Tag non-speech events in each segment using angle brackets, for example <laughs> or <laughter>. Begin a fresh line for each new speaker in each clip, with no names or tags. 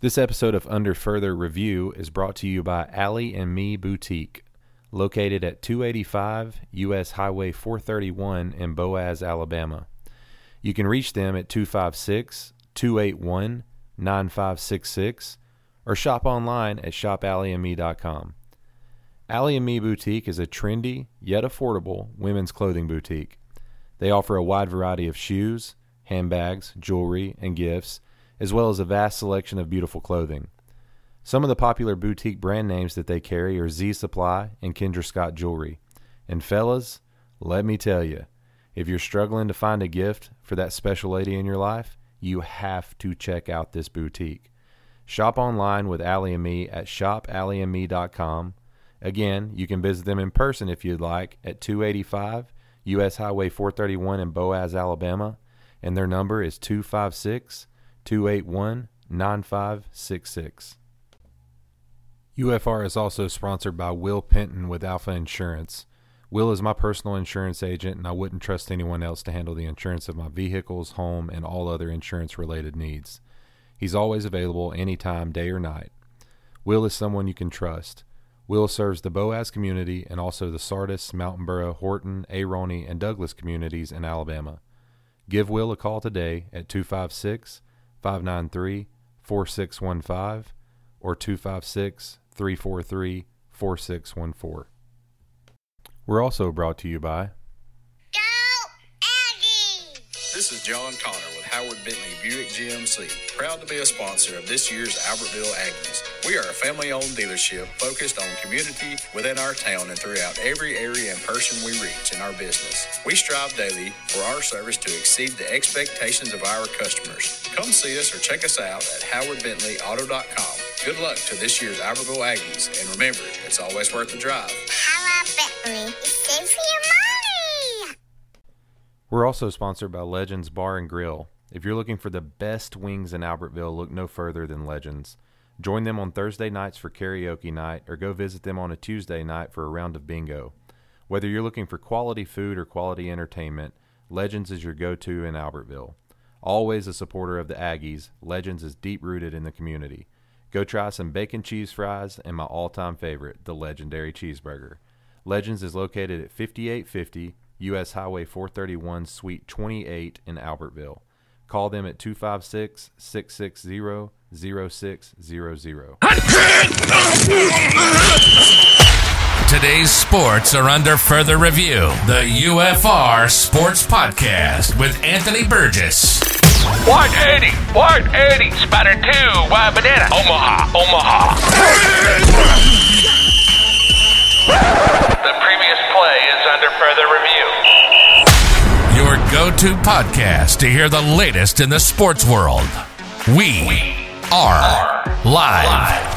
This episode of Under Further Review is brought to you by Allie and Me Boutique, located at 285 US Highway 431 in Boaz, Alabama. You can reach them at 256 281 9566 or shop online at shopallieandme.com. Allie and Me Boutique is a trendy yet affordable women's clothing boutique. They offer a wide variety of shoes, handbags, jewelry, and gifts, as well as a vast selection of beautiful clothing. Some of the popular boutique brand names that they carry are Z Supply and Kendra Scott Jewelry. And fellas, let me tell you, if you're struggling to find a gift for that special lady in your life, you have to check out this boutique. Shop online with Allie and Me at shopallieandme.com. Again, you can visit them in person if you'd like at 285 US Highway 431 in Boaz, Alabama, and their number is 256 281 9566. UFR is also sponsored by Will Penton with Alpha Insurance. Will is my personal insurance agent, and I wouldn't trust anyone else to handle the insurance of my vehicles, home, and all other insurance related needs. He's always available anytime, day or night. Will is someone you can trust. Will serves the Boaz community and also the Sardis, Mountainboro, Horton, Aroney, and Douglas communities in Alabama. Give Will a call today at 256 593 4615 or 256 343 4614. We're also brought to you by
Go Aggies!
This is John Connor with Howard Bentley Buick GMC, proud to be a sponsor of this year's Albertville Aggies. We are a family owned dealership focused on community within our town and throughout every area and person we reach in our business. We strive daily for our service to exceed the expectations of our customers. Come see us or check us out at howardbentleyauto.com. Good luck to this year's Albertville Aggies, and remember, it's always worth the drive.
Howard Bentley is good for your money!
We're also sponsored by Legends Bar and Grill. If you're looking for the best wings in Albertville, look no further than Legends. Join them on Thursday nights for karaoke night or go visit them on a Tuesday night for a round of bingo. Whether you're looking for quality food or quality entertainment, Legends is your go to in Albertville. Always a supporter of the Aggies, Legends is deep rooted in the community. Go try some bacon cheese fries and my all time favorite, the legendary cheeseburger. Legends is located at 5850 US Highway 431, Suite 28 in Albertville. Call them at 256 660 0600.
Today's sports are under further review. The UFR Sports Podcast with Anthony Burgess.
White 80, White 80, Spider 2, White Banana, Omaha, Omaha. the previous play is under further review.
Your go to podcast to hear the latest in the sports world. We, are, live.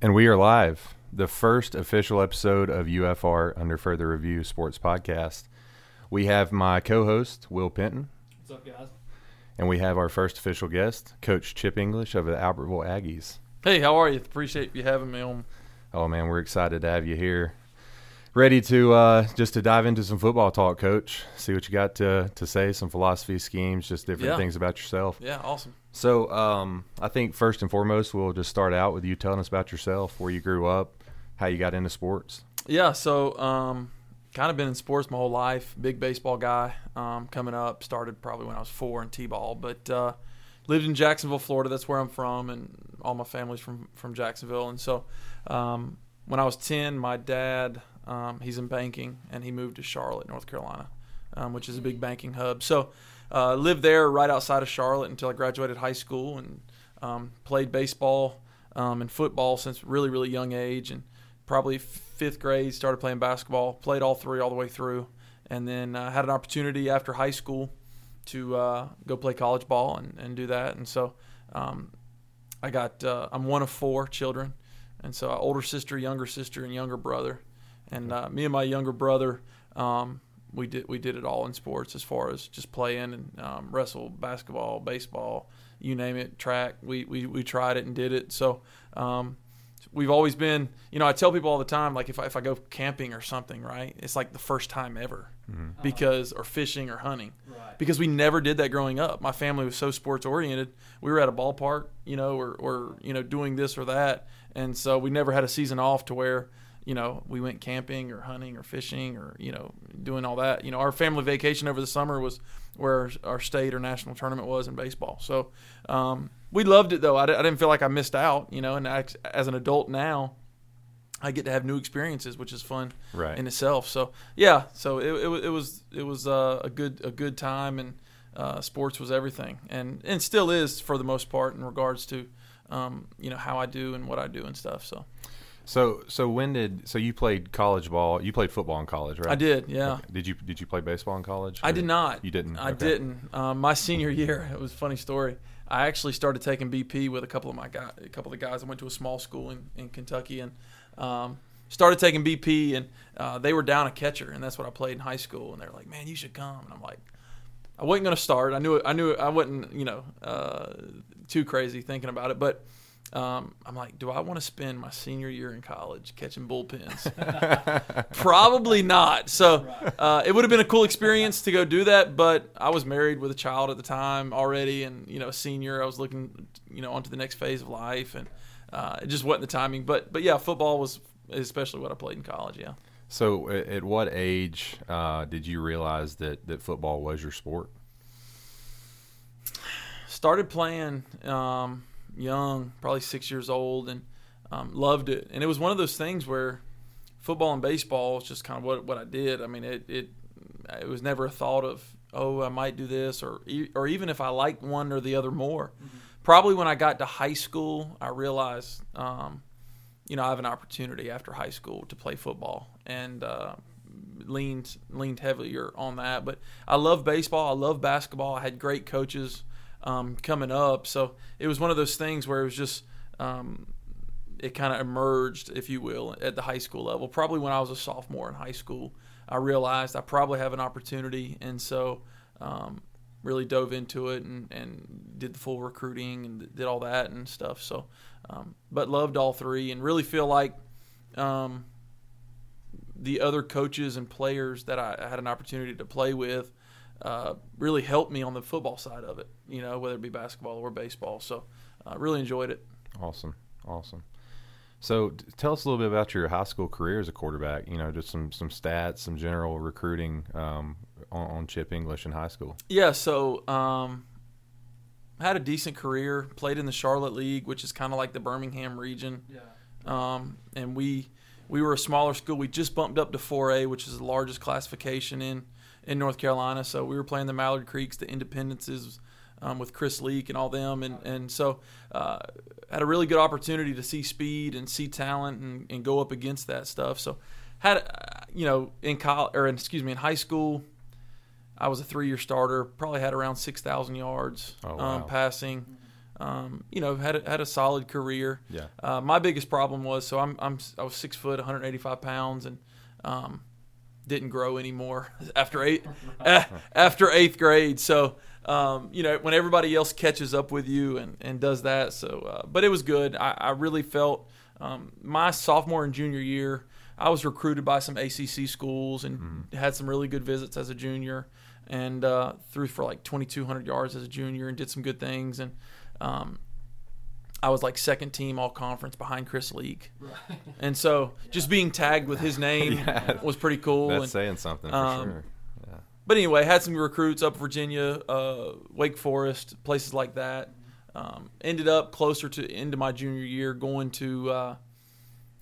And we are live. The first official episode of UFR Under Further Review Sports Podcast. We have my co host, Will Penton,
What's up, guys?
and we have our first official guest, Coach Chip English of the Albertville Aggies.
Hey, how are you? Appreciate you having me on.
Oh, man, we're excited to have you here. Ready to uh, just to dive into some football talk, Coach. See what you got to, to say, some philosophy, schemes, just different
Yeah.
things about yourself.
Yeah, awesome.
So, um, I think first and foremost, we'll just start out with you telling us about yourself, where you grew up, how you got into sports.
Yeah, so um, kind of been in sports my whole life. Big baseball guy. Um, coming up, started probably when I was four in t-ball, but uh, lived in Jacksonville, Florida. That's where I'm from, and all my family's from from Jacksonville. And so, um, when I was ten, my dad, um, he's in banking, and he moved to Charlotte, North Carolina, um, which is a big banking hub. So, uh, lived there right outside of Charlotte until I graduated high school, and um, played baseball um, and football since really really young age, and probably fifth grade started playing basketball. Played all three all the way through, and then uh, had an opportunity after high school to uh, go play college ball and, and do that. And so um, I got uh, I'm one of four children, and so older sister, younger sister, and younger brother. And uh, me and my younger brother um, we did we did it all in sports as far as just playing and um, wrestle, basketball, baseball, you name it, track. We we, we tried it and did it. So um, we've always been, you know, I tell people all the time, like if I, if I go camping or something, right, it's like the first time ever because or fishing or hunting because we never did that growing up. My family was so sports oriented. We were at a ballpark, you know, or, or you know doing this or that, and so we never had a season off to where you know we went camping or hunting or fishing or you know doing all that. You know, our family vacation over the summer was where our state or national tournament was in baseball. So um, we loved it though. I, didn't feel like I missed out. You know, and I, as an adult now. I get to have new experiences, which is fun
Right.
in itself. So yeah, so it, it, it was it was uh, a good a good time, and uh, sports was everything, and and still is for the most part in regards to um, you know how I do and what I do and stuff. So
So so when did so you played college ball? You played football in college, right?
I did, yeah.
Okay. Did you did you play baseball in college?
I did not.
You didn't.
I
Okay.
didn't. Um, my senior year, <laughs> it was a funny story. I actually started taking BP with a couple of my guy, a couple of the guys. I went to a small school in, in Kentucky and um, started taking BP, and uh, they were down a catcher, and that's what I played in high school. And they're like, "Man, you should come." And I'm like, I wasn't going to start. I knew it. I knew it, I wasn't, you know, uh, too crazy thinking about it, but. Um, I'm like, do I want to spend my senior year in college catching bullpens? <laughs> Probably not. So uh, it would have been a cool experience to go do that, but I was married with a child at the time already, and you know, a senior. I was looking, you know, onto the next phase of life, and uh, it just wasn't the timing. But but yeah, football was especially what I played in college. Yeah.
So at what age uh, did you realize that that football was your sport?
started playing um, young, probably six years old, and um, loved it. And it was one of those things where football and baseball is just kind of what what I did. I mean, it it it was never a thought of oh I might do this or or even if I liked one or the other more. Probably when I got to high school, I realized. Um, you know, I have an opportunity after high school to play football, and uh, leaned leaned heavier on that. But I love baseball. I love basketball. I had great coaches um, coming up, so it was one of those things where it was just um, it kind of emerged, if you will, at the high school level. Probably when I was a sophomore in high school, I realized I probably have an opportunity, and so um, really dove into it and, and did the full recruiting and did all that and stuff. So, um, but loved all three and really feel like um, the other coaches and players that I, I had an opportunity to play with uh, really helped me on the football side of it. You know, whether it be basketball or baseball. So, I really enjoyed it.
Awesome, awesome. So t- tell us a little bit about your high school career as a quarterback. You know, just some some stats, some general recruiting um, on, on Chip English in high school.
Yeah, so um, had a decent career. Played in the Charlotte League, which is kind of like the Birmingham region. Yeah. Um, and we we were a smaller school. We just bumped up to 4A, which is the largest classification in in North Carolina. So we were playing the Mallard Creeks, the Independences. Um, with Chris Leak and all them, and and so uh, had a really good opportunity to see speed and see talent and, and go up against that stuff. So had uh, you know in college or in, excuse me in high school, I was a three-year starter. Probably had around six thousand yards
Oh, wow.
um, passing. Um, you know, had a, had a solid career.
Yeah.
Uh, my biggest problem was so I'm, I'm I was six foot, 185 pounds, and um, didn't grow anymore <laughs> after eight <laughs> after eighth grade. So um, you know, when everybody else catches up with you and, and does that. So, uh, but it was good. I, I really felt um, my sophomore and junior year. I was recruited by some ACC schools and had some really good visits as a junior, and uh, threw for like 2,200 yards as a junior and did some good things. And um, I was like second team all conference behind Chris Leak, and so just being tagged with his name <laughs>
Yeah.
was pretty cool.
That's
and,
saying something for
um,
sure.
but anyway, had some recruits up Virginia, uh, Wake Forest, places like that. Um, ended up closer to end of my junior year, going to, uh,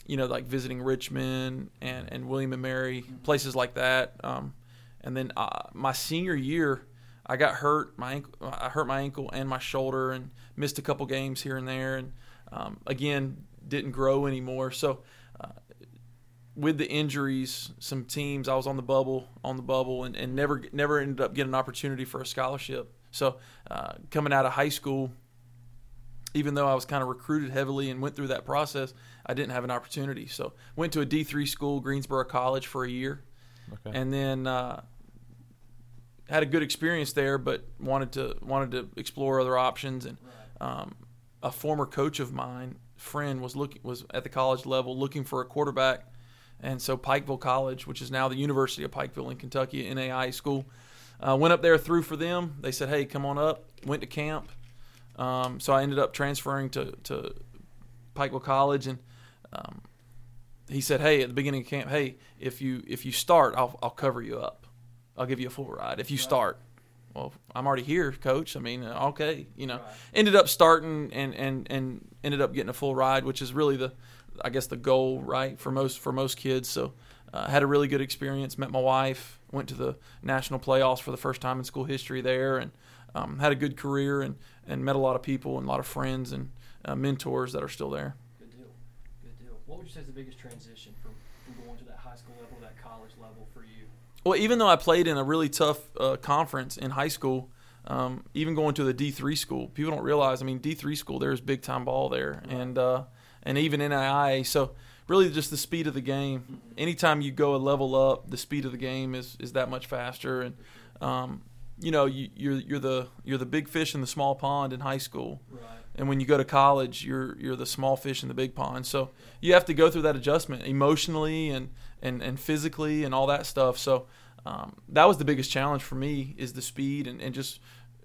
you know, like visiting Richmond and, and William and Mary, places like that. Um, and then uh, my senior year, I got hurt. My ankle, I hurt my ankle and my shoulder, and missed a couple games here and there. And um, again, didn't grow anymore. So with the injuries, some teams I was on the bubble, on the bubble, and, and never never ended up getting an opportunity for a scholarship. So uh, coming out of high school, even though I was kind of recruited heavily and went through that process, I didn't have an opportunity. So went to a D three school, Greensboro College, for a year,
Okay.
and then uh, had a good experience there, but wanted to wanted to explore other options. And um, a former coach of mine, friend, was looking was at the college level looking for a quarterback, and so Pikeville College, which is now the University of Pikeville in Kentucky, NAIA school, uh, went up there through for them. They said, "Hey, come on up." Went to camp. Um, so I ended up transferring to to Pikeville College, and um, he said, "Hey, at the beginning of camp, hey, if you if you start, I'll I'll cover you up. I'll give you a full ride if you start." Well, I'm already here, coach. I mean, uh, okay, you know. Ended up starting and and and ended up getting a full ride, which is really the, I guess the goal, right, for most for most kids. So, uh, had a really good experience. Met my wife. Went to the national playoffs for the first time in school history there, and um, had a good career and and met a lot of people and a lot of friends and uh, mentors that are still there.
Good deal. Good deal. What would you say is the biggest transition from, from going to that high school level to that college level for you?
Well, even though I played in a really tough uh, conference in high school, um, even going to the D three school, people don't realize. I mean, D three school there's big time ball there, and uh, and even NAIA. So really, just the speed of the game. Anytime you go a level up, the speed of the game is is that much faster. And um, you know, you, you're you're the you're the big fish in the small pond in high school.
Right.
And when you go to college, you're you're the small fish in the big pond. So you have to go through that adjustment emotionally and and, and physically and all that stuff. So um, that was the biggest challenge for me is the speed and, and just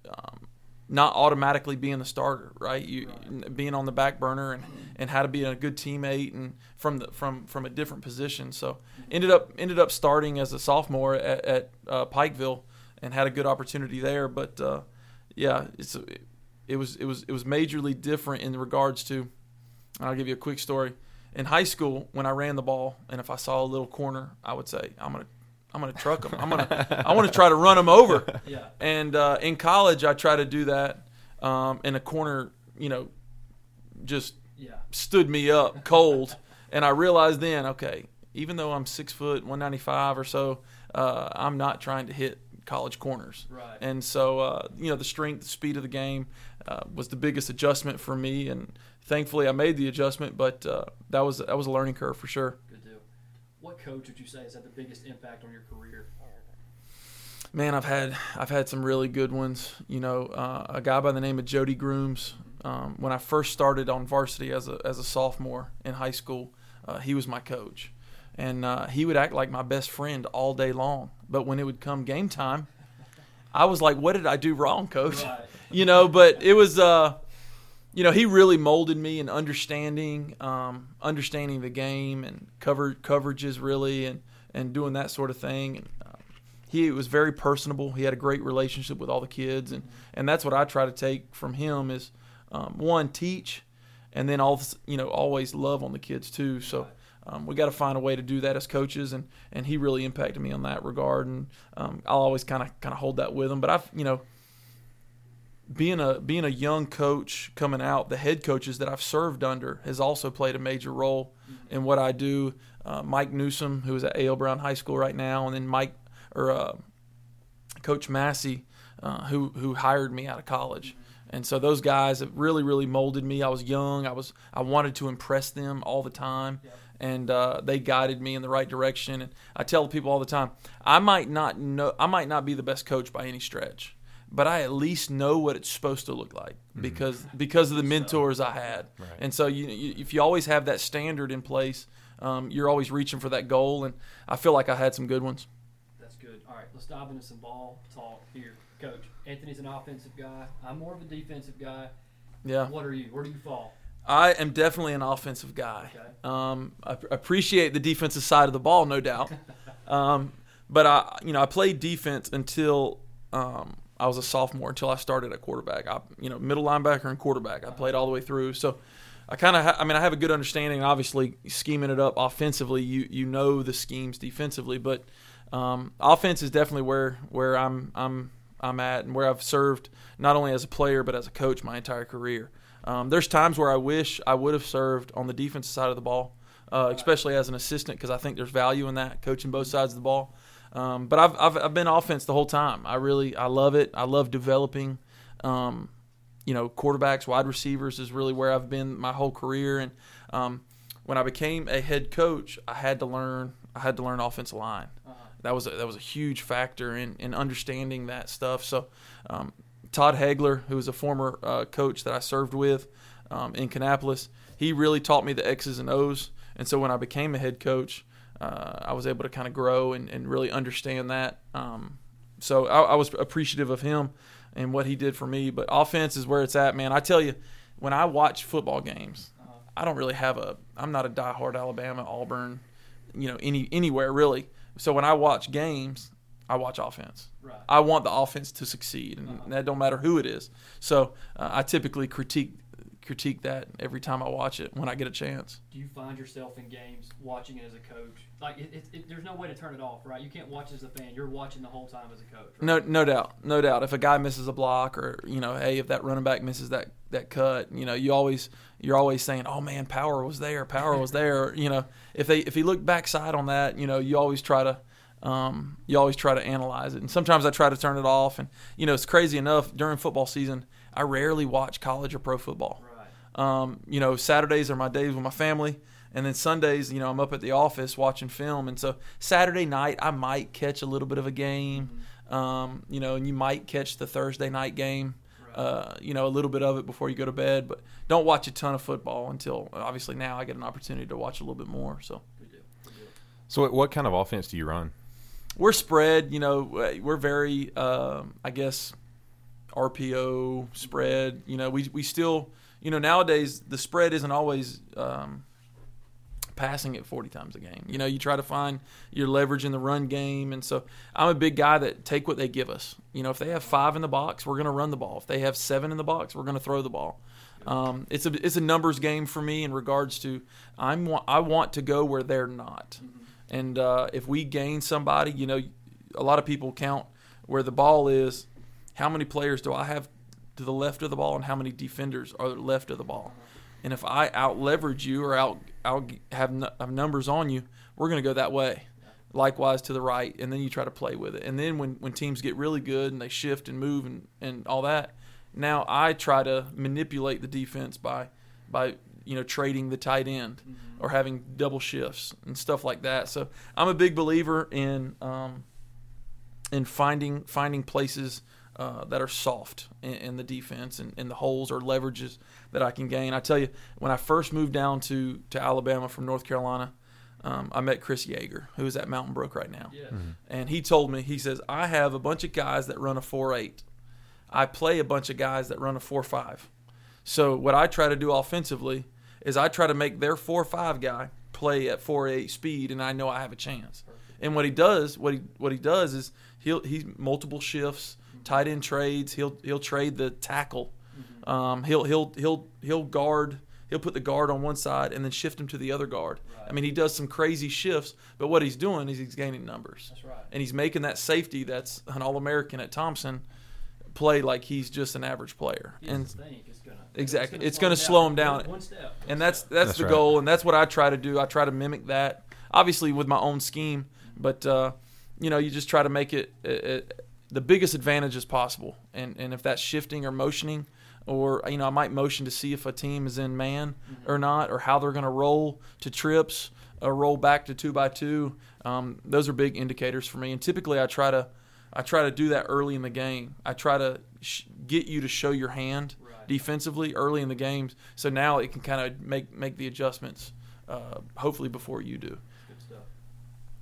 um, not automatically being the starter, right? You being on the back burner and, and how to be a good teammate and from the from from a different position. So ended up ended up starting as a sophomore at, at uh, Pikeville and had a good opportunity there. But uh, yeah, it's it was it was it was majorly different in regards to. and I'll give you a quick story. In high school, when I ran the ball, and if I saw a little corner, I would say, "I'm gonna, I'm gonna truck them. I'm gonna, I want to try to run them over." <laughs>
Yeah.
And uh, in college, I try to do that um, in a corner. You know, just
Yeah.
stood me up cold, and I realized then, okay, even though I'm six foot, 195 or so, uh, I'm not trying to hit college corners.
Right.
And so, uh, you know, the strength, the speed of the game uh, was the biggest adjustment for me, and thankfully I made the adjustment. But uh, that was that was a learning curve for sure.
Good deal. What coach would you say has had the biggest impact on your career?
Man, I've had I've had some really good ones. You know, uh, a guy by the name of Jody Grooms. Um, when I first started on varsity as a as a sophomore in high school, uh, he was my coach, and uh, he would act like my best friend all day long. But when it would come game time, I was like, "What did I do wrong, coach?"
Right. <laughs>
you know. But it was, uh, you know, he really molded me in understanding, um, understanding the game and cover coverages really, and and doing that sort of thing. And uh, he was very personable. He had a great relationship with all the kids, and and that's what I try to take from him is um, one teach, and then all you know always love on the kids too. So. Um, we got to find a way to do that as coaches, and, and he really impacted me on that regard, and um, I'll always kind of kind of hold that with him. But I've you know being a being a young coach coming out, the head coaches that I've served under has also played a major role in what I do. Uh, Mike Newsom, who is at A.L. Brown High School right now, and then Mike or uh, Coach Massey, uh, who who hired me out of college. And so those guys have really, really molded me. I was young. I was I wanted to impress them all the time, and uh, they guided me in the right direction. And I tell people all the time, I might not know, I might not be the best coach by any stretch, but I at least know what it's supposed to look like because because of the mentors I had. And so you, you if you always have that standard in place, um, you're always reaching for that goal. And I feel like I had some good ones.
That's good. All right, let's dive into some ball talk here, Coach. Anthony's an offensive guy. I'm more of a defensive guy.
Yeah.
What are you? Where do you fall?
I am definitely an offensive guy.
Okay.
Um, I appreciate the defensive side of the ball, no doubt. <laughs> um, but I, you know, I played defense until um, I was a sophomore, until I started at quarterback. I, you know, middle linebacker and quarterback. I played all the way through. So I kind of, ha- I mean, I have a good understanding. Obviously, scheming it up offensively, you you know the schemes defensively, but um, offense is definitely where where I'm I'm I'm at and where I've served not only as a player but as a coach my entire career. Um, there's times where I wish I would have served on the defensive side of the ball, uh, especially as an assistant, because I think there's value in that coaching both sides of the ball. Um, but I've, I've I've been offense the whole time. I really I love it. I love developing. Um, you know, quarterbacks, wide receivers is really where I've been my whole career. And um, when I became a head coach, I had to learn. I had to learn offensive line. that was a, that was a huge factor in, in understanding that stuff. So um, Todd Hagler, who was a former uh, coach that I served with um, in Kannapolis, he really taught me the X's and O's. And so when I became a head coach, uh, I was able to kind of grow and, and really understand that. Um, so I, I was appreciative of him and what he did for me. But offense is where it's at, man. I tell you, when I watch football games, I don't really have a. I'm not a diehard Alabama, Auburn, you know, any anywhere really. So when I watch games, I watch offense.
Right.
I want the offense to succeed, and that don't matter who it is. So uh, I typically critique critique that every time I watch it when I get a chance.
Do you find yourself in games watching it as a coach? Like, it, it, it, there's no way to turn it off, right? You can't watch as a fan. You're watching the whole time as a coach. Right?
No, no doubt, no doubt. If a guy misses a block, or you know, hey, if that running back misses that that cut, you know, you always you're always saying, oh man, power was there, power was there. <laughs> you know, if they if he looked backside on that, you know, you always try to. Um, you always try to analyze it, and sometimes I try to turn it off. And you know, it's crazy enough during football season, I rarely watch college or pro football.
Right.
Um, you know, Saturdays are my days with my family, and then Sundays, you know, I'm up at the office watching film, and so Saturday night I might catch a little bit of a game, um, you know, and you might catch the Thursday night game, uh, you know, a little bit of it before you go to bed, but don't watch a ton of football until obviously now I get an opportunity to watch a little bit more. So
We do. We do.
So, what, what kind of offense do you run?
We're spread, you know, we're very, um, I guess, RPO spread. You know, we we still, you know, nowadays the spread isn't always um, passing it 40 times a game. You know, you try to find your leverage in the run game, and so I'm a big guy that take what they give us. You know, if they have five in the box, we're going to run the ball. If they have seven in the box, we're going to throw the ball. Um, it's a it's a numbers game for me in regards to I'm I want to go where they're not, and uh, if we gain somebody, you know, a lot of people count where the ball is. How many players do I have to the left of the ball, and how many defenders are left of the ball? And if I out leverage you or out out have, n- have numbers on you, we're going to go that way. Likewise to the right, and then you try to play with it. And then when, when teams get really good and they shift and move and, and all that, now I try to manipulate the defense by by you know trading the tight end or having double shifts and stuff like that. So I'm a big believer in um, in finding finding places uh, that are soft in, in the defense and, and the holes or leverages that I can gain. I tell you, when I first moved down to to Alabama from North Carolina, um, I met Chris Yeager, who is at Mountain Brook right now,
Yes.
and he told me he says I have a bunch of guys that run a four eight. I play a bunch of guys that run a four five. So what I try to do offensively is I try to make their four five guy play at four eight speed, and I know I have a chance. And what he does, what he what he does is he'll he's multiple shifts, tight end trades. He'll he'll trade the tackle. Um, he'll he'll he'll he'll guard. He'll put the guard on one side and then shift him to the other guard. I mean, he does some crazy shifts, but what he's doing is he's gaining numbers.
That's right.
And he's making that safety that's an All American at Thompson play like he's just an average player.
He
And
doesn't think it's gonna.
Exactly. It's gonna slow them down.
One step.
and that's that's,
That's
the
right.
goal, and that's what I try to do. I try to mimic that, obviously with my own scheme, but uh, you know, you just try to make it, it, it the biggest advantage as possible. And and if that's shifting or motioning, or you know, I might motion to see if a team is in man or not, or how they're going to roll to trips, or roll back to two by two. Um, those are big indicators for me. And typically, I try to I try to do that early in the game. I try to sh- get you to show your hand
Right.
Defensively early in the games, so now it can kind of make make the adjustments. Uh, hopefully, before you do.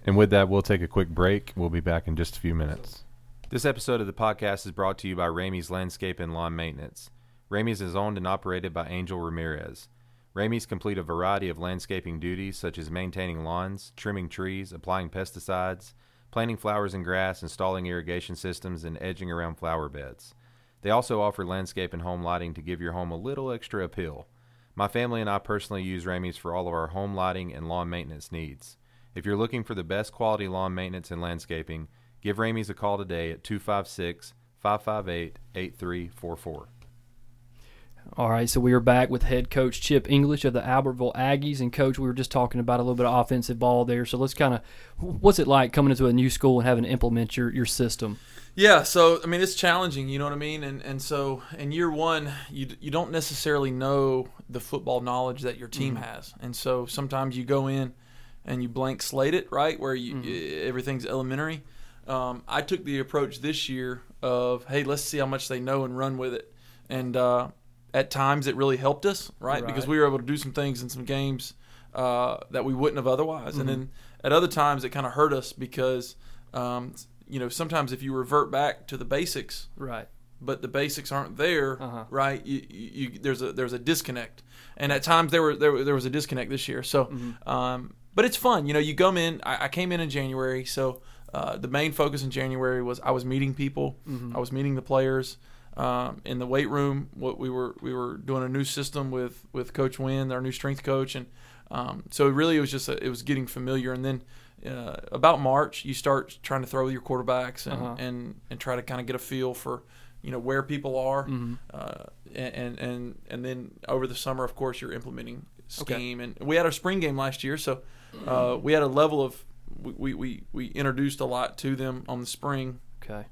And with that, we'll take a quick break. We'll be back in just a few minutes. This episode of the podcast is brought to you by Ramey's Landscape and Lawn Maintenance. Ramey's is owned and operated by Angel Ramirez. Ramey's complete a variety of landscaping duties such as maintaining lawns, trimming trees, applying pesticides, planting flowers and grass, installing irrigation systems, and edging around flower beds. They also offer landscape and home lighting to give your home a little extra appeal. My family and I personally use Ramey's for all of our home lighting and lawn maintenance needs. If you're looking for the best quality lawn maintenance and landscaping, give Ramey's a call today at 256 558 8344.
All right, so we are back with head coach Chip English of the Albertville Aggies, and coach, we were just talking about a little bit of offensive ball there. So let's kind of, what's it like coming into a new school and having to implement your your system?
Yeah, so I mean it's challenging, you know what I mean, and and so in year one, you you don't necessarily know the football knowledge that your team has, and so sometimes you go in, and you blank slate it, right, where you everything's elementary. Um, I took the approach this year of, hey, let's see how much they know and run with it. And uh, at times it really helped us, right? Because we were able to do some things in some games uh, that we wouldn't have otherwise. And then at other times it kind of hurt us because, um, you know, sometimes if you revert back to the basics,
Right.
but the basics aren't there,
Uh-huh.
right? You, you, you, there's a there's a disconnect, and at times there were there, there was a disconnect this year. So,
Mm-hmm.
um, but it's fun, you know. You come in. I, I came in in January, so uh, the main focus in January was I was meeting people,
Mm-hmm.
I was meeting the players. Um, in the weight room, what we were we were doing a new system with with Coach Wynn, our new strength coach, and um, so really it was just a, it was getting familiar. And then uh, about March, you start trying to throw your quarterbacks and
Uh-huh.
and, and try to kind of get a feel for you know where people are,
Mm-hmm.
uh, and and and then over the summer, of course, you're implementing scheme. And we had our spring game last year, so uh, we had a level of we, we we introduced a lot to them on the spring
Okay.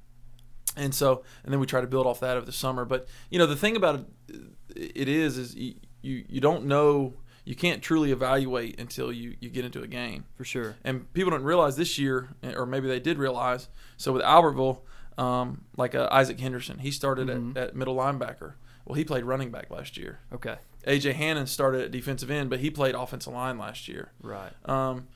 and so and then we try to build off that over the summer but you know the thing about it, it is is you, you you don't know you can't truly evaluate until you you get into a game
For sure.
and people don't realize this year or maybe they did realize so with albertville um, like uh, isaac henderson he started at, at middle linebacker well he played running back last year
Okay.
aj hannon started at defensive end but he played offensive line last year
Right.
um,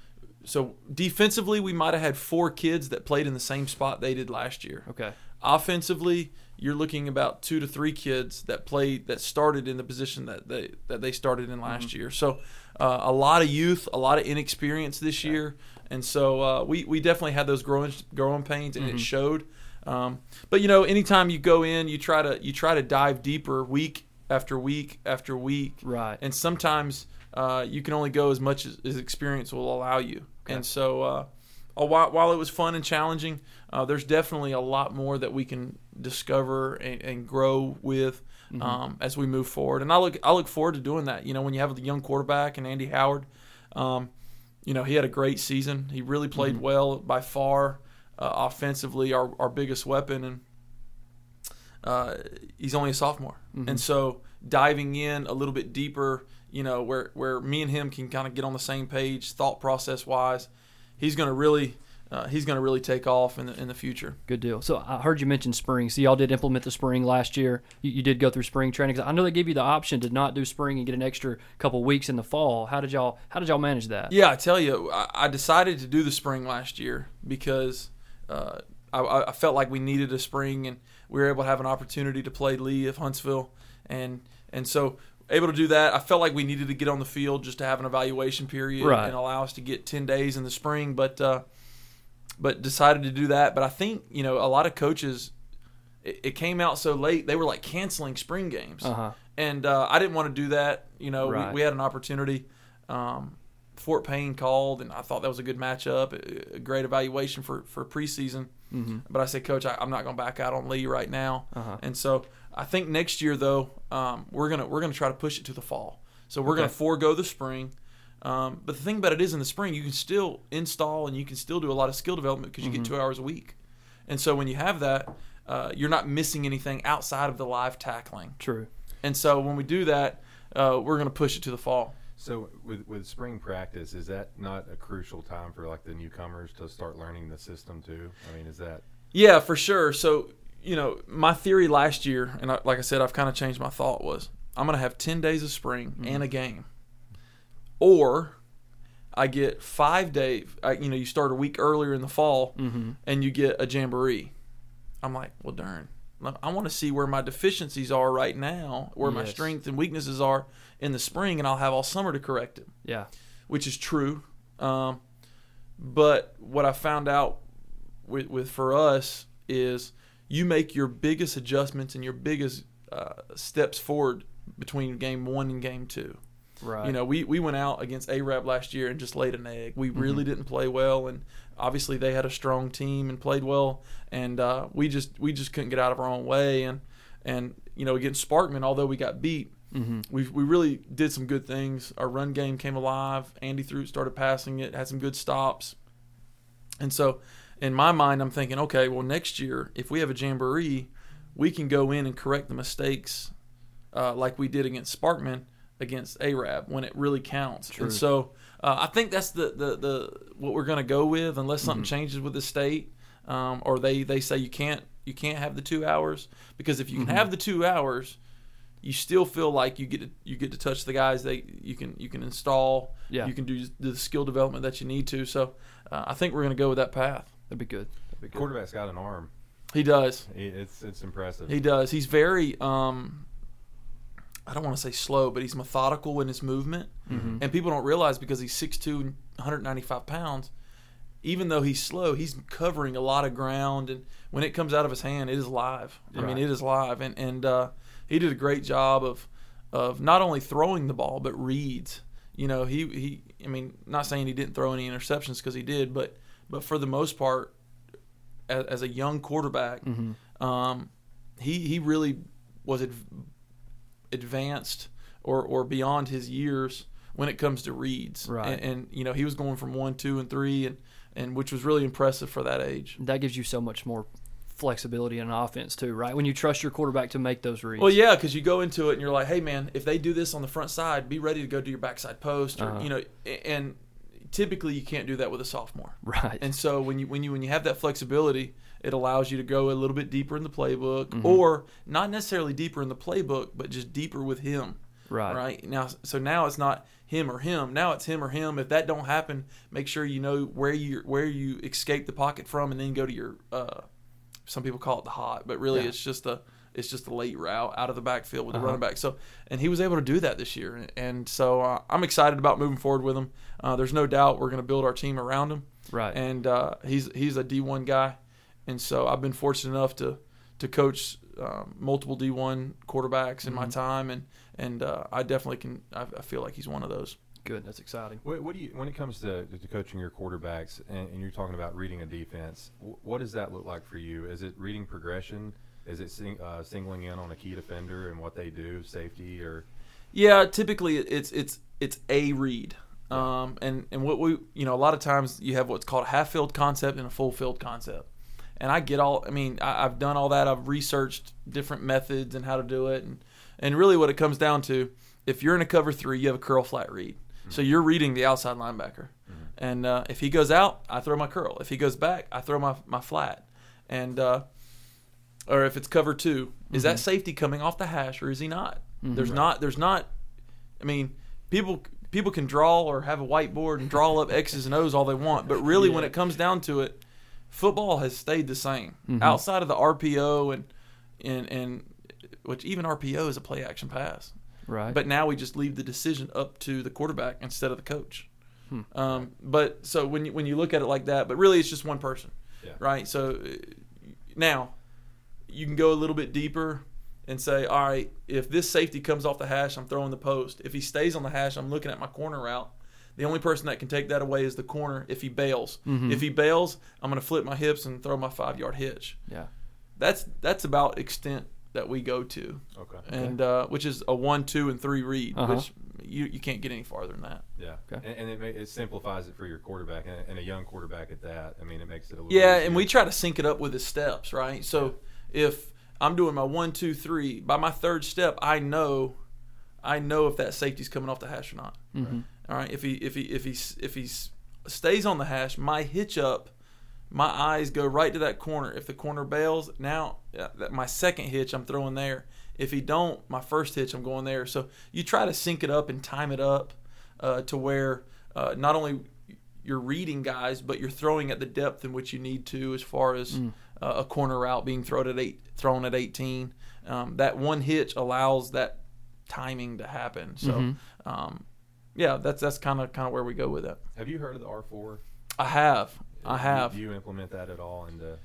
so defensively we might have had four kids that played in the same spot they did last year
Okay.
offensively you're looking about two to three kids that played that started in the position that they that they started in last year. So uh, a lot of youth a lot of inexperience this year. And so uh, we, we definitely had those growing growing pains and it showed. Um, but you know anytime you go in you try to you try to dive deeper week after week after week.
Right.
and sometimes uh, you can only go as much as, as experience will allow you. And so, uh, uh, while, while it was fun and challenging, uh, there's definitely a lot more that we can discover and, and grow with um, as we move forward. And I look I look forward to doing that. You know, when you have the young quarterback and Andy Howard, um, you know, he had a great season. He really played well by far. Uh, offensively, our, our biggest weapon, and uh, he's only a sophomore, and so diving in a little bit deeper, you know, where where me and him can kind of get on the same page, thought process wise, he's going to really uh, he's going to really take off in the in the future.
Good deal. So I heard you mention spring. So y'all did implement the spring last year. You, you did go through spring training. 'Cause I know they gave you the option to not do spring and get an extra couple weeks in the fall. How did y'all How did y'all manage that?
Yeah, I tell you, I, I decided to do the spring last year because uh, I, I felt like we needed a spring, and we were able to have an opportunity to play Lee of Huntsville, and and so able to do that. I felt like we needed to get on the field just to have an evaluation period
Right.
and allow us to get ten days in the spring, but uh, but decided to do that. But I think you know a lot of coaches. It, it came out so late; they were like canceling spring games,
Uh-huh.
and uh, I didn't want to do that. You know,
Right.
we, we had an opportunity. Um, Fort Payne called, and I thought that was a good matchup, a, a great evaluation for for preseason. Mm-hmm. But I said, Coach, I, I'm not going to back out on Lee right now.
Uh-huh.
And so I think next year, though, um, we're gonna we're gonna try to push it to the fall. So we're gonna forego the spring. Um, but the thing about it is, in the spring, you can still install and you can still do a lot of skill development because you get two hours a week. And so when you have that, uh, you're not missing anything outside of the live tackling.
True.
And so when we do that, uh, we're going to push it to the fall.
So with with spring practice, is that not a crucial time for like the newcomers to start learning the system too? I mean, is that
Yeah, for sure. So, you know, my theory last year, and I, like I said, I've kind of changed my thought was I'm going to have 10 days of spring and a game. Or I get five days, I, you know, you start a week earlier in the fall and you get a jamboree. I'm like, well, darn. I want to see where my deficiencies are right now, where my
Yes.
strengths and weaknesses are in the spring, and I'll have all summer to correct it
Yeah.
which is true. Um, but what I found out with, with for us is you make your biggest adjustments and your biggest uh, steps forward between game one and game two.
Right.
You know, we, we went out against Arab last year and just laid an egg. We really didn't play well, and obviously they had a strong team and played well, and uh, we just we just couldn't get out of our own way. And and you know, against Sparkman, although we got beat, we we really did some good things. Our run game came alive. Andy threw started passing it, had some good stops, and so in my mind, I'm thinking, okay, well next year if we have a jamboree, we can go in and correct the mistakes uh, like we did against Sparkman against Arab when it really counts.
True.
And so uh, I think that's the, the, the what we're going to go with unless something changes with the state um, or they, they say you can't you can't have the two hours because if you can have the two hours, you still feel like you get to, you get to touch the guys they you can you can install
Yeah.
you can do the skill development that you need to. So uh, I think we're going to go with that path.
That'd be good. That'd be good.
Quarterback's got an arm.
He does.
He- It's it's impressive.
He does. He's very um I don't want to say slow, but he's methodical in his movement. And people don't realize because he's 6'2 195 pounds, even though he's slow, he's covering a lot of ground and when it comes out of his hand, it is live. I mean, it is live and and uh he did a great job of of not only throwing the ball but reads. You know, he he I mean, not saying he didn't throw any interceptions because he did, but but for the most part as, as a young quarterback, um, he he really was adv- advanced or or beyond his years when it comes to reads.
Right.
And, and you know he was going from one, two, and three, and and which was really impressive for that age.
That gives you so much more flexibility in an offense too, right? When you trust your quarterback to make those reads.
Well, yeah, because you go into it and you're like, hey man, if they do this on the front side, be ready to go do your backside post, or
Uh-huh.
you know, and typically you can't do that with a sophomore.
Right.
And so when you when you when you have that flexibility, it allows you to go a little bit deeper in the playbook, or not necessarily deeper in the playbook, but just deeper with him.
Right.
Right. Now, so now it's not him or him. Now it's him or him. If that don't happen, make sure you know where you where you escape the pocket from, and then go to your. Uh, some people call it the hot, but really
Yeah.
it's just a it's just a late route out of the backfield with the
Uh-huh.
running back. So, and he was able to do that this year, and so uh, I'm excited about moving forward with him. Uh, there's no doubt we're going to build our team around him
Right.
and uh, he's he's a D1 guy, and so I've been fortunate enough to to coach um, multiple D1 quarterbacks in my time, and and uh, I definitely can. I, I feel like he's one of those.
good. That's exciting.
What, what do you when it comes to, to coaching your quarterbacks and, and you're talking about reading a defense? What does that look like for you? Is it reading progression? Is it sing, uh, singling in on a key defender and what they do, safety or?
Yeah, typically it's it's it's a read. Um, and and what we you know a lot of times you have what's called a half field concept and a full field concept. And I get all. I mean, I, I've done all that. I've researched different methods and how to do it. And and really, what it comes down to, if you're in a cover three, you have a curl flat read. So you're reading the outside linebacker. And uh, if he goes out, I throw my curl. If he goes back, I throw my my flat. And uh, or if it's cover 2 is that safety coming off the hash or is he not? There's not. There's not. I mean, people people can draw or have a whiteboard and draw up X's and O's all they want, but really, when it comes down to it, football has stayed the same outside of the RPO and and and which even RPO is a play action pass.
Right.
But now we just leave the decision up to the quarterback instead of the coach. Um, but so when you when you look at it like that, but really it's just one person,
Yeah.
right? So uh, now you can go a little bit deeper and say, all right, if this safety comes off the hash, I'm throwing the post. If he stays on the hash, I'm looking at my corner route. The only person that can take that away is the corner if he bails. If he bails, I'm going to flip my hips and throw my five yard hitch.
yeah.
That's that's about extent that we go to,
Okay.
and uh, which is a one, two, and three read,
Uh-huh.
which you you can't get any farther than that.
Yeah.
Okay.
And, and it, ma- it simplifies it for your quarterback and, and a young quarterback at that. I mean, it makes it a little.
Yeah,
easier.
and we try to sync it up with his steps, right? So if I'm doing my one, two, three, by my third step, I know, I know if that safety's coming off the hash or not. All right, if he if he if he if he stays on the hash, my hitch up, my eyes go right to that corner. If the corner bails, now my second hitch I'm throwing there. If he don't, my first hitch I'm going there. So you try to sync it up and time it up uh, to where uh, not only you're reading guys, but you're throwing at the depth in which you need to, as far as uh, a corner route being thrown at eight, thrown at 18. Um, that one hitch allows that timing to happen. So, um, yeah, that's that's kind of kind of where we go with it.
Have you heard of the R four?
I have, I have
Do you implement that at all? And uh,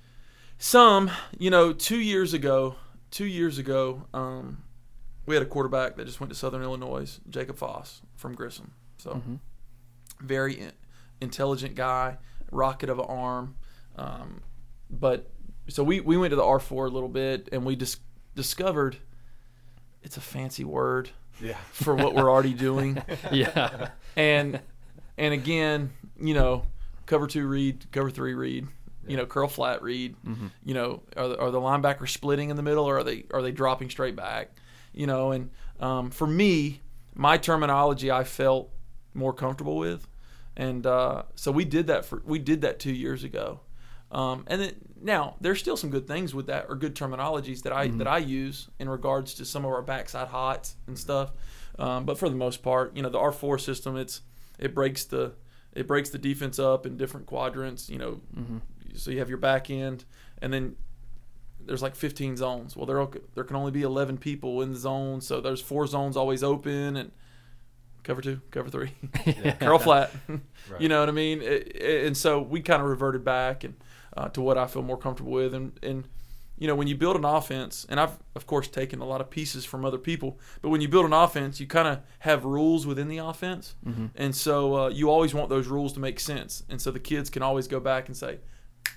some. You know, two years ago, two years ago, um, we had a quarterback that just went to Southern Illinois, Jacob Foss from Grissom. So, very in- intelligent guy, rocket of an arm. Um, but so we we went to the R four a little bit, and we just discovered it's a fancy word
yeah,
for what we're already doing. <laughs>
Yeah. <laughs>
and and again, you know, cover two read, cover three read, you know, curl flat read. You know, are the, are the linebackers splitting in the middle, or are they are they dropping straight back? You know, and um, for me, my terminology I felt more comfortable with, and uh, so we did that for we did that two years ago. Um, and then now there's still some good things with that or good terminologies that I that I use in regards to some of our backside hots and stuff. Um, but for the most part, you know, the R four system it's it breaks the it breaks the defense up in different quadrants. You know, so you have your back end, and then there's like 15 zones. Well, there there can only be 11 people in the zone, so there's four zones always open and cover two, cover three, <laughs> curl flat. <laughs> You know what I mean? It- it- and so we kind of reverted back and uh, to what I feel more comfortable with. And and you know when you build an offense, and I've of course taken a lot of pieces from other people, but when you build an offense, you kind of have rules within the offense, and so uh, you always want those rules to make sense. And so the kids can always go back and say,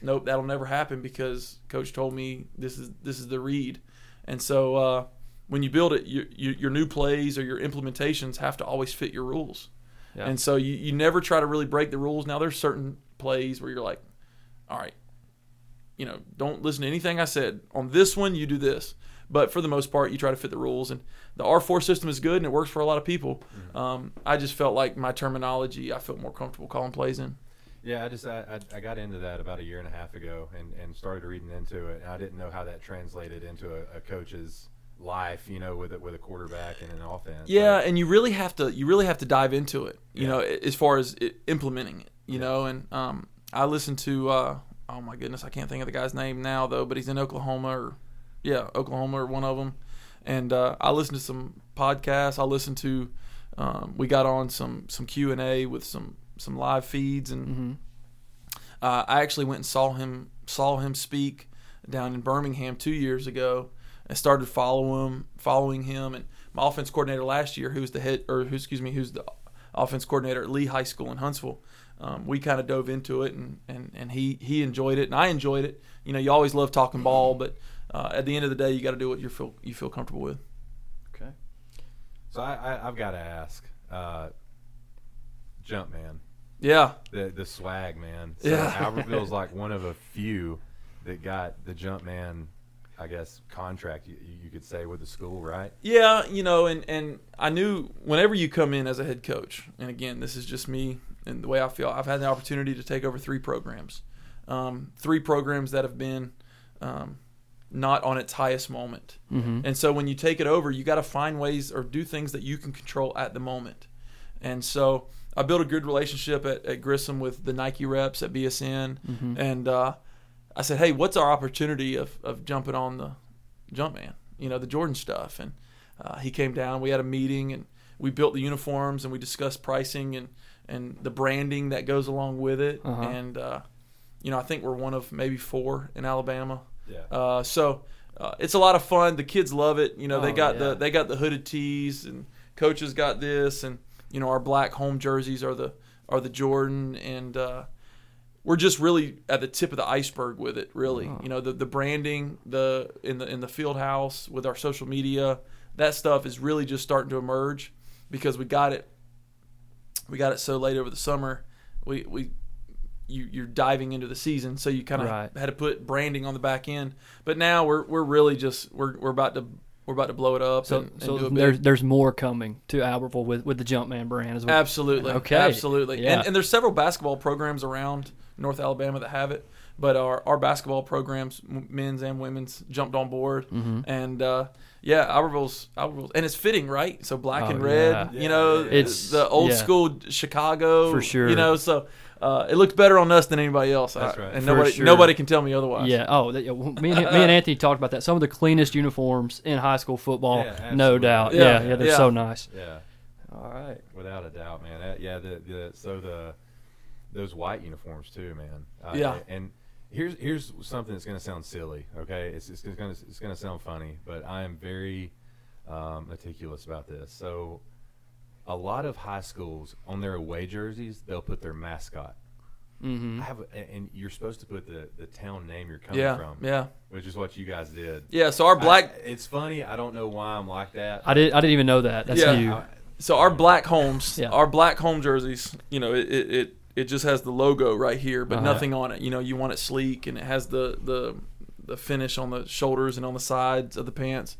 nope, that'll never happen because coach told me this is this is the read. And so uh, when you build it, you, you, your new plays or your implementations have to always fit your rules.
Yeah.
And so you, you never try to really break the rules. Now there's certain plays where you're like, all right, you know, don't listen to anything I said. On this one, you do this. But for the most part, you try to fit the rules. And the R4 system is good and it works for a lot of people. Um, I just felt like my terminology, I felt more comfortable calling plays in.
Yeah, I just I, I, got into that about a year and a half ago and, and started reading into it. And I didn't know how that translated into a, a coach's life, you know, with a, with a quarterback and an offense.
Yeah,
Like,
and you really have to you really have to dive into it. You know, as far as i implementing it. You know, and um, I listened to uh, oh my goodness, I can't think of the guy's name now though, but he's in Oklahoma or yeah, Oklahoma or one of them. And uh, I listened to some podcasts. I listened to um, we got on some some Q and A with some some live feeds and uh, I actually went and saw him saw him speak down in Birmingham two years ago, and started follow him, following him. And my offense coordinator last year, who's the head or who excuse me, who's the offense coordinator at Lee High School in Huntsville, um, we kind of dove into it, and, and and he he enjoyed it, and I enjoyed it. You know, you always love talking ball, but uh, at the end of the day, you got to do what you feel you feel comfortable with.
Okay.
So I, I, I've got to ask, uh, Jumpman,
Yeah,
the the swag man. So
Yeah.
Albertville's <laughs> like one of a few that got the Jumpman, I guess, contract. You, you could say with the school, right?
Yeah, you know, and and I knew whenever you come in as a head coach, and again, this is just me and the way I feel. I've had the opportunity to take over three programs, um, three programs that have been um, not on its highest moment. And so when you take it over, you got to find ways or do things that you can control at the moment. And so I built a good relationship at, at Grissom with the Nike reps at BSN, and uh, I said, "Hey, what's our opportunity of, of jumping on the Jumpman? You know, the Jordan stuff." And uh, he came down. We had a meeting, and we built the uniforms, and we discussed pricing and and the branding that goes along with it.
Uh-huh.
And uh, you know, I think we're one of maybe four in Alabama.
Yeah.
Uh, so uh, it's a lot of fun. The kids love it. You know, they
Oh,
got
yeah.
the they got the hooded tees, and coaches got this, and you know, our black home jerseys are the are the Jordan, and uh, we're just really at the tip of the iceberg with it. Really, you know, the the branding, the in the in the field house with our social media, that stuff is really just starting to emerge because we got it. We got it so late over the summer. We we you you're diving into the season, so you kind of
Right.
had to put branding on the back end. But now we're we're really just we're we're about to we're about to blow it up
So,
and, and
so
do a
there's there's more coming to Albertville with, with the Jumpman brand as well.
Absolutely.
Okay.
Absolutely.
Yeah.
And, and there's several basketball programs around North Alabama that have it, but our, our basketball programs, men's and women's, jumped on board.
Mm-hmm.
And uh, yeah, Albertville's, Albertville's, and it's fitting, right? So black
Oh,
and red,
yeah.
you know,
It's-
the old
yeah.
school Chicago,
For sure.
You know, so uh, it looked better on us than anybody else.
That's right.
And nobody
sure.
nobody can tell me otherwise.
Yeah. Oh, that, yeah, well, me and me and Anthony talked about that. Some of the cleanest uniforms in high school football,
Yeah,
no doubt.
Yeah,
Yeah, yeah, they're
yeah.
so nice.
Yeah.
All right.
Without a doubt, man. That, yeah, the, the so the those white uniforms too, man. Uh,
Yeah.
And here's here's something that's going to sound silly. Okay, it's it's going to it's going to sound funny, but I am very um, meticulous about this. So, a lot of high schools on their away jerseys, they'll put their mascot.
Mm-hmm.
I have, a, and you're supposed to put the, the town name you're coming
Yeah.
from,
Yeah.
which is what you guys did.
Yeah. So our black,
I- it's funny. I don't know why I'm like that.
I did. I didn't even know that. That's
Yeah.
you.
I-
So our black homes,
Yeah.
our black home jerseys, you know, it, it, it, it just has the logo right here, but
Uh-huh.
nothing on it. You know, you want it sleek and it has the, the the finish on the shoulders and on the sides of the pants.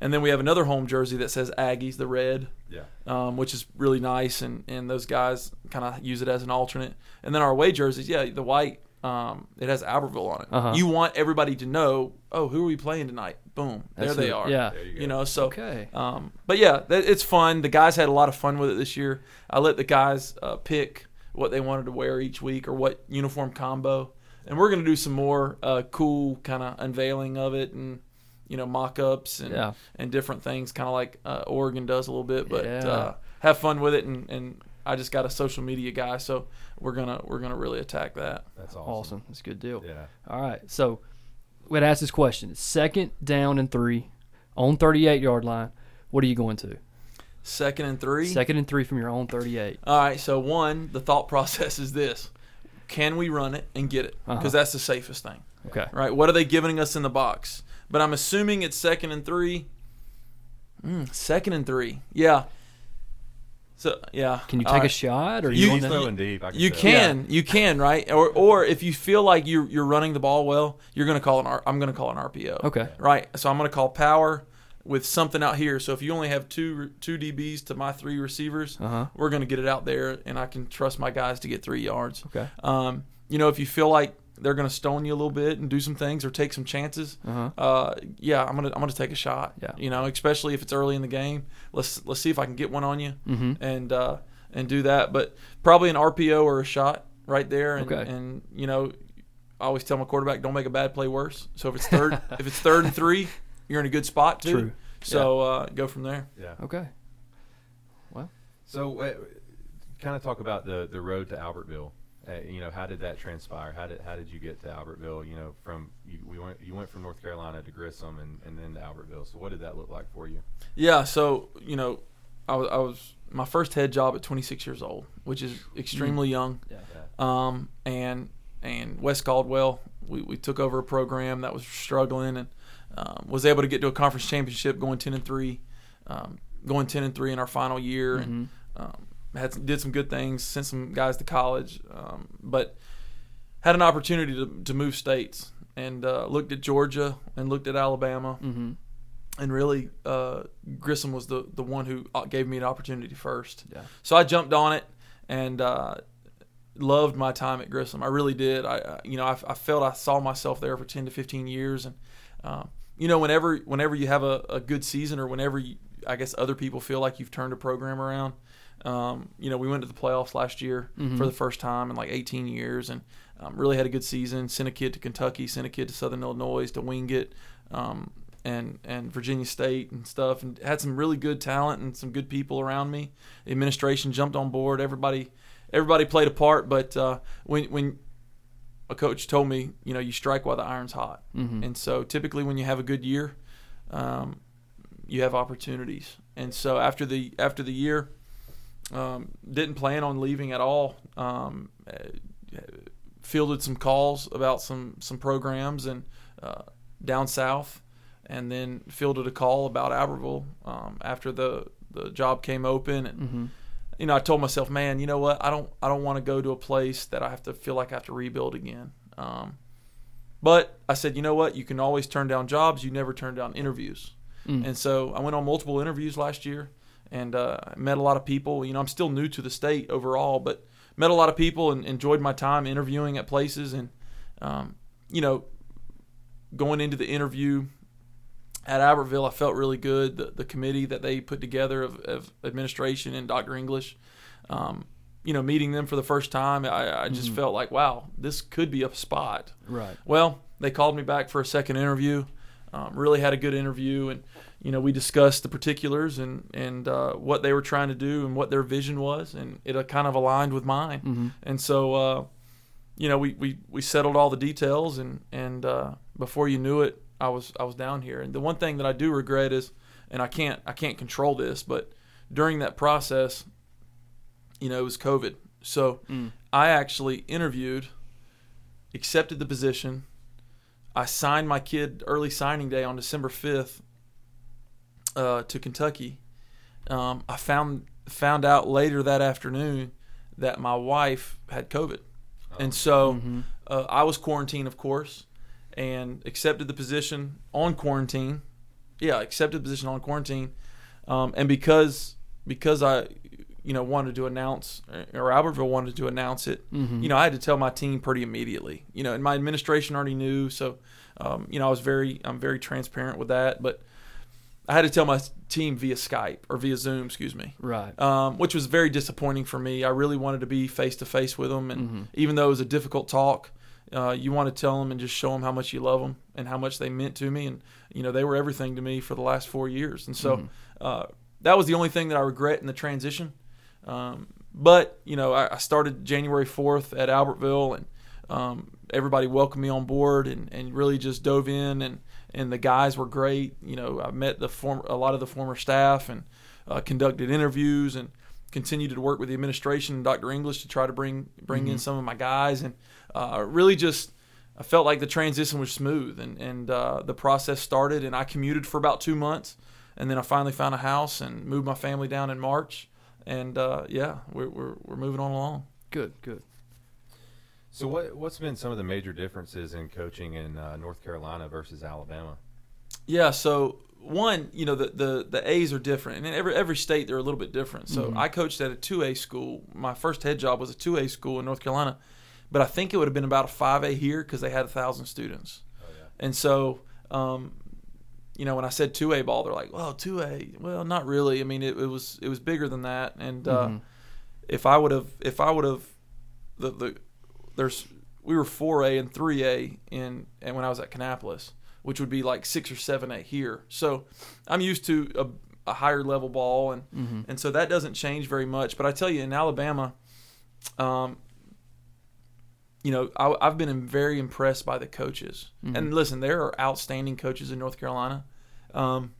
and then we have another home jersey that says Aggies, the red,
Yeah.
um, which is really nice, and and those guys kind of use it as an alternate. And then our away jerseys, yeah, the white, um, it has Albertville on it.
Uh-huh.
You want everybody to know, oh, who are we playing tonight? Boom, there they
it.
are.
Yeah.
There you go.
You know, so
Okay.
um, but yeah, it's fun. The guys had a lot of fun with it this year. I let the guys uh, pick what they wanted to wear each week or what uniform combo, and we're gonna do some more uh, cool kind of unveiling of it and you know mock-ups and
Yeah.
and different things, kind of like uh, Oregon does a little bit. But
Yeah.
uh, have fun with it, and, and I just got a social media guy, so we're gonna we're gonna really attack that.
That's awesome.
Awesome. That's a good deal.
Yeah.
All right. So we'd ask this question. Second down and three on 38 yard line. What are you going to?
Second and three.
Second and three from your own 38.
All right, so one, the thought <laughs> process is this: Can we run it and get it? Because
Uh-huh.
that's the safest thing.
Okay.
right? What are they giving us in the box? But I'm assuming it's second and three. Mm, second and three, yeah. So yeah,
Can you
All
take a shot or
You-
you, want to?
throwing deep. I can
You
tell.
can, you can, right? Or or if you feel like you're you're running the ball well, you're gonna call an R. I'm gonna call an RPO.
Okay.
Right. So I'm gonna call power with something out here. So if you only have two two DBs to my three receivers,
Uh-huh.
we're gonna get it out there, and I can trust my guys to get three yards.
Okay.
Um, you know, if you feel like they're going to stone you a little bit and do some things or take some chances,
Uh-huh.
uh, yeah, I'm gonna I'm gonna take a shot.
Yeah.
You know, especially if it's early in the game. Let's let's see if I can get one on you
Mhm.
and uh, and do that. But probably an RPO or a shot right there. And,
Okay.
and you know, I always tell my quarterback, don't make a bad play worse. So if it's third <laughs> if it's third and three, you're in a good spot too.
True.
So uh, go from there.
Yeah.
Okay. Well.
So, uh, kind of talk about the the road to Albertville. Uh, you know, how did that transpire? How did how did you get to Albertville? You know, from you, we went you went from North Carolina to Grissom and, and then to Albertville. So, what did that look like for you?
Yeah, so you know, I was, I was my first head job at 26 years old, which is extremely young.
Yeah.
Um, and and Wes Caldwell, we, we took over a program that was struggling and um, was able to get to a conference championship, going 10 and three, um, going 10 and three in our final year, and um, had some, did some good things, sent some guys to college, um, but had an opportunity to, to move states and uh, looked at Georgia and looked at Alabama
Mm-hmm.
and really uh, Grissom was the the one who uh, gave me an opportunity first.
Yeah.
So I jumped on it and uh, loved my time at Grissom. I really did. I, I you know I, I felt I saw myself there for ten to fifteen years, and um, you know whenever whenever you have a, a good season or whenever you, I guess other people feel like you've turned a program around. Um, you know, we went to the playoffs last year for the first time in like 18 years, and um, really had a good season. Sent a kid to Kentucky, sent a kid to Southern Illinois to Wingate, um, and and Virginia State and stuff, and had some really good talent and some good people around me. The administration jumped on board. Everybody everybody played a part, but uh, when when a coach told me, you know, you strike while the iron's hot, and so typically when you have a good year, um, you have opportunities. And so after the after the year, um, didn't plan on leaving at all. Um, fielded some calls about some some programs and uh, down south, and then fielded a call about Albertville um, after the the job came open and you know, I told myself, man, you know what? I don't, I don't want to go to a place that I have to feel like I have to rebuild again. Um, but I said, you know what? You can always turn down jobs. You never turn down interviews. And so I went on multiple interviews last year and uh, met a lot of people. You know, I'm still new to the state overall, but met a lot of people and enjoyed my time interviewing at places. And um, you know, going into the interview at Albertville, I felt really good. The, the committee that they put together of, of administration and Dr. English, um, you know, meeting them for the first time, I, I just felt like, wow, this could be a spot.
Right.
Well, they called me back for a second interview. Um, really had a good interview, and you know, we discussed the particulars and and uh, what they were trying to do and what their vision was, and it uh, kind of aligned with mine. And so, uh, you know, we, we, we settled all the details, and and uh, before you knew it, I was I was down here. And the one thing that I do regret is, and I can't I can't control this, but during that process, you know, it was COVID. So I actually interviewed, accepted the position. I signed my kid early signing day on December fifth uh, to Kentucky. Um, I found found out later that afternoon that my wife had COVID, and so uh, I was quarantined, of course, and accepted the position on quarantine. yeah, accepted the position on quarantine, um, and because because I, you know, wanted to announce or Albertville wanted to announce it, you know, I had to tell my team pretty immediately. You know, and my administration already knew, so um, you know, I was very I'm very transparent with that, but. I had to tell my team via Skype or via Zoom, excuse me
Right.
um, which was very disappointing for me. I really wanted to be face to face with them, and even though it was a difficult talk, uh, you want to tell them and just show them how much you love them and how much they meant to me, and you know they were everything to me for the last four years, and so uh, that was the only thing that I regret in the transition. Um, but you know, I, I started January fourth at Albertville, and um, everybody welcomed me on board, and, and really just dove in, and and the guys were great. You know, I met the former a lot of the former staff, and uh, conducted interviews, and continued to work with the administration and Dr. English to try to bring bring in some of my guys, and uh, really just. I felt like the transition was smooth, and and uh, the process started, and I commuted for about two months, and then I finally found a house and moved my family down in March, and uh, yeah, we're, we're we're moving on along.
Good. Good.
So what what's been some of the major differences in coaching in uh, North Carolina versus Alabama?
Yeah, so one, you know, the the, the A's are different, and in every every state they're a little bit different. So I coached at a two A school. My first head job was a two A school in North Carolina, but I think it would have been about a five A here because they had a thousand students. Oh, yeah. And so, um, you know, when I said two A ball, they're like, "Well, two A." Well, not really. I mean, it, it was it was bigger than that. And uh, if I would have, if I would have, the the there's we were four A and three A in and when I was at Kannapolis, which would be like six or seven A here. So I'm used to a, a higher level ball, and and so that doesn't change very much. But I tell you, in Alabama, um, you know, I, I've been very impressed by the coaches. And listen, there are outstanding coaches in North Carolina, um,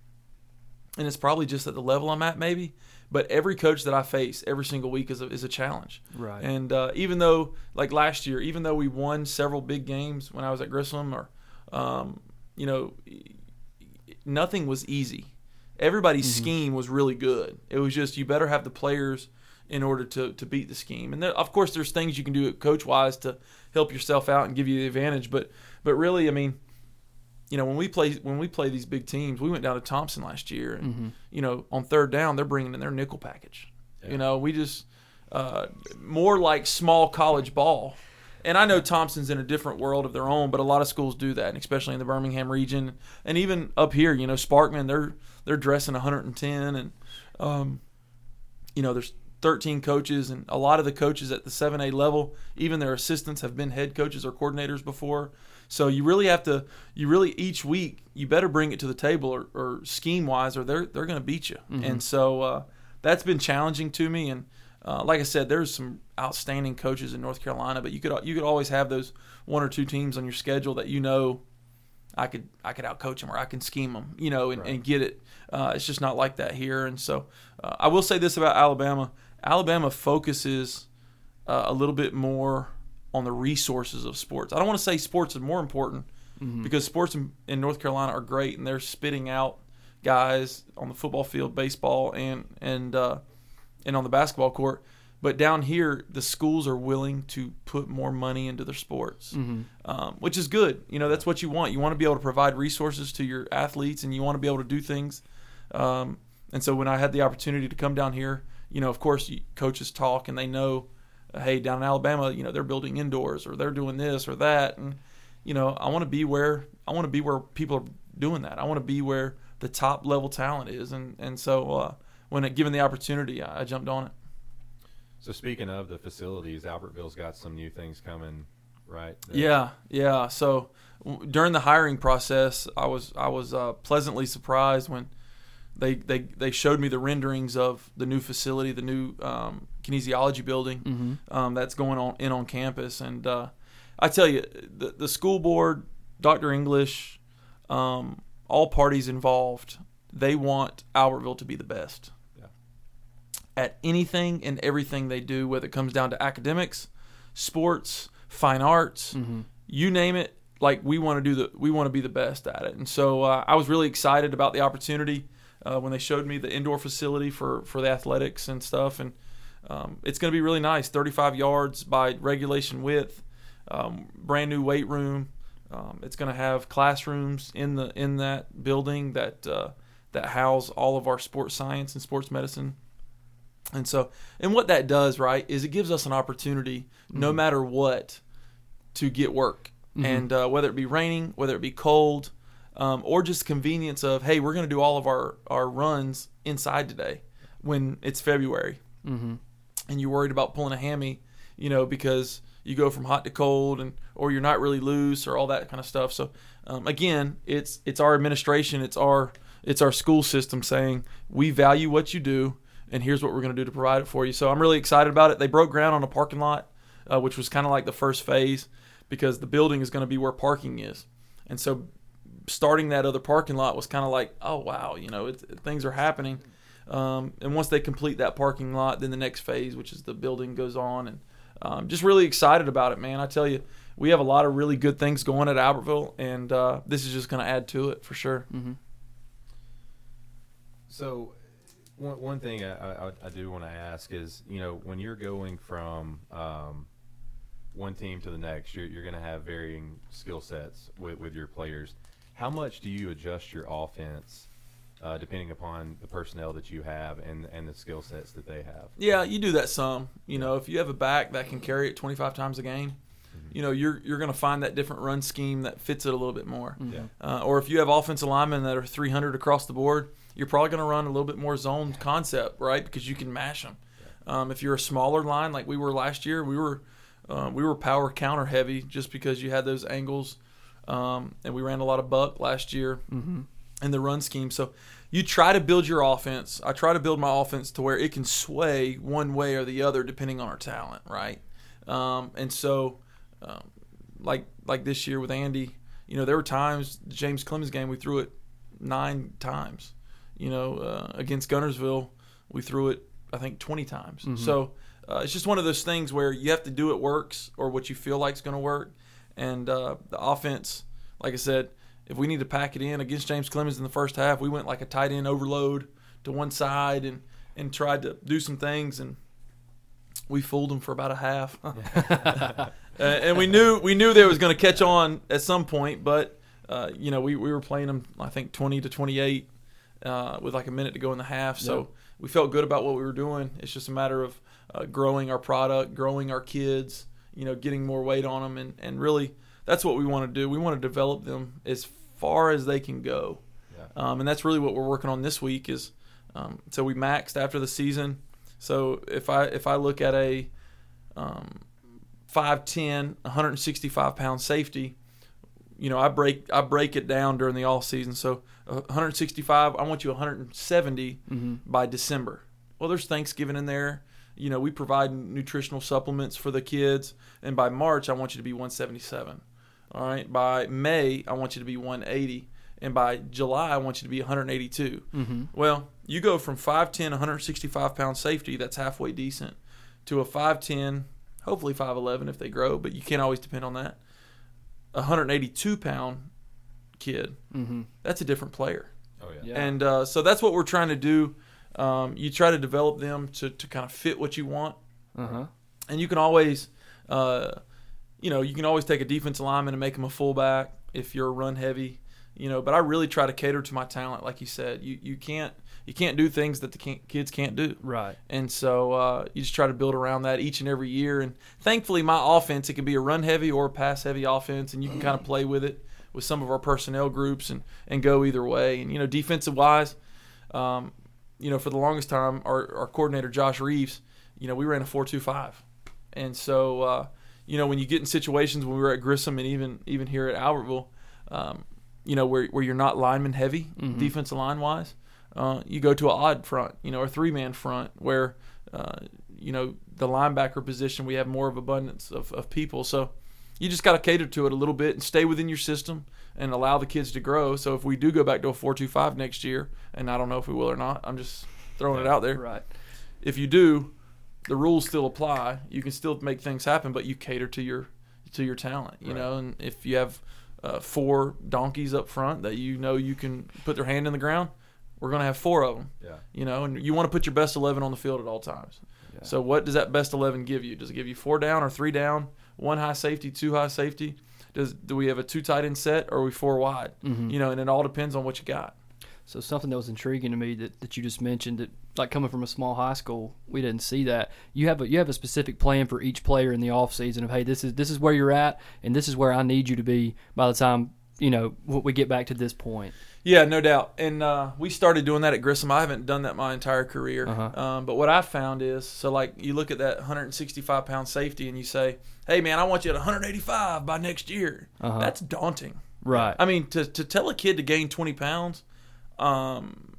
and it's probably just at the level I'm at, maybe. But every coach that I face every single week is a, is a challenge.
Right.
And uh, even though, like last year, even though we won several big games when I was at Grissom, or um, you know, nothing was easy. Everybody's scheme was really good. It was just you better have the players in order to to beat the scheme. And there, of course, there's things you can do coach wise to help yourself out and give you the advantage. But but really, I mean, you know, when we play when we play these big teams, we went down to Thompson last year, and you know, on third down, they're bringing in their nickel package. You know, we just uh, more like small college ball. And I know Thompson's in a different world of their own, but a lot of schools do that, and especially in the Birmingham region, and even up here. You know, Sparkman, they're they're dressing 110, and um, you know, there's 13 coaches, and a lot of the coaches at the 7A level, even their assistants, have been head coaches or coordinators before. So you really have to, you really each week, you better bring it to the table, or, or scheme wise, or they're they're going to beat you. And so uh, that's been challenging to me. And uh, like I said, there's some outstanding coaches in North Carolina, but you could you could always have those one or two teams on your schedule that you know I could I could outcoach them or I can scheme them, you know, and, and get it. Uh, it's just not like that here. And so uh, I will say this about Alabama: Alabama focuses uh, a little bit more on the resources of sports. I don't want to say sports is more important because sports in, in North Carolina are great and they're spitting out guys on the football field, baseball, and and uh, and on the basketball court. But down here, the schools are willing to put more money into their sports, um, which is good. You know, that's what you want. You want to be able to provide resources to your athletes, and you want to be able to do things. Um, and so when I had the opportunity to come down here, you know, of course, coaches talk and they know, uh, hey, down in Alabama, you know, they're building indoors or they're doing this or that, and you know, I want to be where I want to be where people are doing that. I want to be where the top level talent is, and and so uh, when it, given the opportunity, I, I jumped on it.
So speaking of the facilities, Albertville's got some new things coming, right? That-
Yeah, yeah. So w- during the hiring process, I was I was uh, pleasantly surprised when they, they they showed me the renderings of the new facility, the new um, kinesiology building um, that's going on in on campus, and uh, I tell you, the the school board, Dr. English, um, all parties involved, they want Albertville to be the best at anything and everything they do, whether it comes down to academics, sports, fine arts, you name it. Like we want to do the, we want to be the best at it. And so uh, I was really excited about the opportunity uh, when they showed me the indoor facility for for the athletics and stuff. And um, it's going to be really nice, 35 yards by regulation width, um, brand new weight room. Um, it's going to have classrooms in the in that building that uh, that house all of our sports science and sports medicine. And so, and what that does, right, is it gives us an opportunity, no matter what, to get work. And uh, whether it be raining, whether it be cold, um, or just convenience of, hey, we're going to do all of our, our runs inside today when it's February. Mm-hmm. And you're worried about pulling a hammy, you know, because you go from hot to cold and or you're not really loose or all that kind of stuff. So um, again, it's it's our administration, it's our it's our school system saying we value what you do, and here's what we're going to do to provide it for you. So I'm really excited about it. They broke ground on a parking lot, uh, which was kind of like the first phase because the building is going to be where parking is, and so starting that other parking lot was kind of like, oh wow, you know, it, things are happening. Um, and once they complete that parking lot, then the next phase, which is the building, goes on, and um, just really excited about it, man. I tell you, we have a lot of really good things going at Albertville, and uh, this is just going to add to it for sure.
So, one, one thing I, I, I do want to ask is, you know, when you're going from um, one team to the next, you're, you're going to have varying skill sets with, with your players. How much do you adjust your offense uh, depending upon the personnel that you have and, and the skill sets that they have?
Yeah, you do that some. You know, if you have a back that can carry it 25 times a game, you know, you're you're going to find that different run scheme that fits it a little bit more.
Yeah.
Uh, or if you have offensive linemen that are 300 across the board, you're probably going to run a little bit more zone concept, right? Because you can mash them. Um, if you're a smaller line like we were last year, we were uh, we were power counter heavy just because you had those angles, um, and we ran a lot of buck last year in the run scheme. So you try to build your offense. I try to build my offense to where it can sway one way or the other depending on our talent, right? Um, and so, um, like like this year with Andy, you know, there were times James Clemens game we threw it nine times. You know, uh, against Guntersville, we threw it I think twenty times. So uh, it's just one of those things where you have to do it works or what you feel like is going to work. And uh, the offense, like I said, if we need to pack it in against James Clemens in the first half, we went like a tight end overload to one side and and tried to do some things and we fooled them for about a half. <laughs> <laughs> Uh, and we knew we knew they was going to catch on at some point, but uh, you know we, we were playing them I think twenty to twenty eight uh, with like a minute to go in the half, so we felt good about what we were doing. It's just a matter of uh, growing our product, growing our kids, you know, getting more weight on them, and and really that's what we want to do. We want to develop them as far as they can go, um, and that's really what we're working on this week. Is um, so we maxed after the season. So if I if I look at a um, 5'10", 165 pound safety, you know, I break I break it down during the off season. So 165, I want you 170 mm-hmm. by December. Well, there's Thanksgiving in there. You know, we provide nutritional supplements for the kids, and by March, I want you to be 177. All right. By May, I want you to be 180, and by July, I want you to be 182. Mm-hmm. Well, you go from 5'10", 165 pound safety, that's halfway decent, to a 5'10", hopefully 5'11 if they grow, but you can't always depend on that. 182 pound kid, that's a different player.
Oh yeah.
Yeah.
And uh, so that's what we're trying to do. Um, you try to develop them to, to kind of fit what you want.
Uh huh.
And you can always, uh, you know, you can always take a defensive lineman and make him a fullback if you're a run heavy, you know. But I really try to cater to my talent, like you said. You you can't you can't do things that the can't, kids can't do.
Right.
And so uh, you just try to build around that each and every year. And thankfully, my offense it can be a run heavy or a pass heavy offense, and you can kind of <clears throat> play with it with some of our personnel groups and and go either way. And you know, defensive wise, um, you know, for the longest time, our our coordinator Josh Reeves, you know, we ran a four two five, and so uh, you know when you get in situations when we were at Grissom and even even here at Albertville, um, you know where where you're not lineman heavy defensive line wise, uh, you go to an odd front, you know, a three man front where uh, you know the linebacker position we have more of abundance of, of people, so you just got to cater to it a little bit and stay within your system and allow the kids to grow. So if we do go back to a four two five next year, and I don't know if we will or not, I'm just throwing it out there
Right.
if you do, the rules still apply. You can still make things happen, but you cater to your to your talent, you
Right.
know. And if you have uh, four donkeys up front that you know you can put their hand in the ground, we're going to have four of them,
Yeah.
you know. And you want to put your best eleven on the field at all times. So what does that best eleven give you? Does it give you four down or three down, one high safety, two high safety? Does do we have a two tight end set or are we four wide?
Mm-hmm.
You know, and it all depends on what you got.
So something that was intriguing to me that, that you just mentioned that like coming from a small high school, we didn't see that. You have a you have a specific plan for each player in the off season of hey, this is this is where you're at and this is where I need you to be by the time, you know, what we get back to this point.
Yeah, no doubt. And uh, we started doing that at Grissom. I haven't done that my entire career.
Uh-huh.
Um, but what I found is, so like you look at that 165 pound safety and you say, hey, man, I want you at 185 by next year.
Uh-huh.
That's daunting.
Right.
I mean, to, to tell a kid to gain 20 pounds um,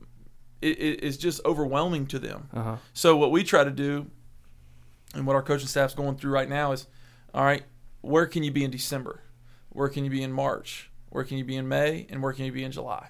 it, it, it's just overwhelming to them.
Uh-huh.
So what we try to do, and what our coaching staff's going through right now is, all right, where can you be in December? Where can you be in March? Where can you be in May? And where can you be in July?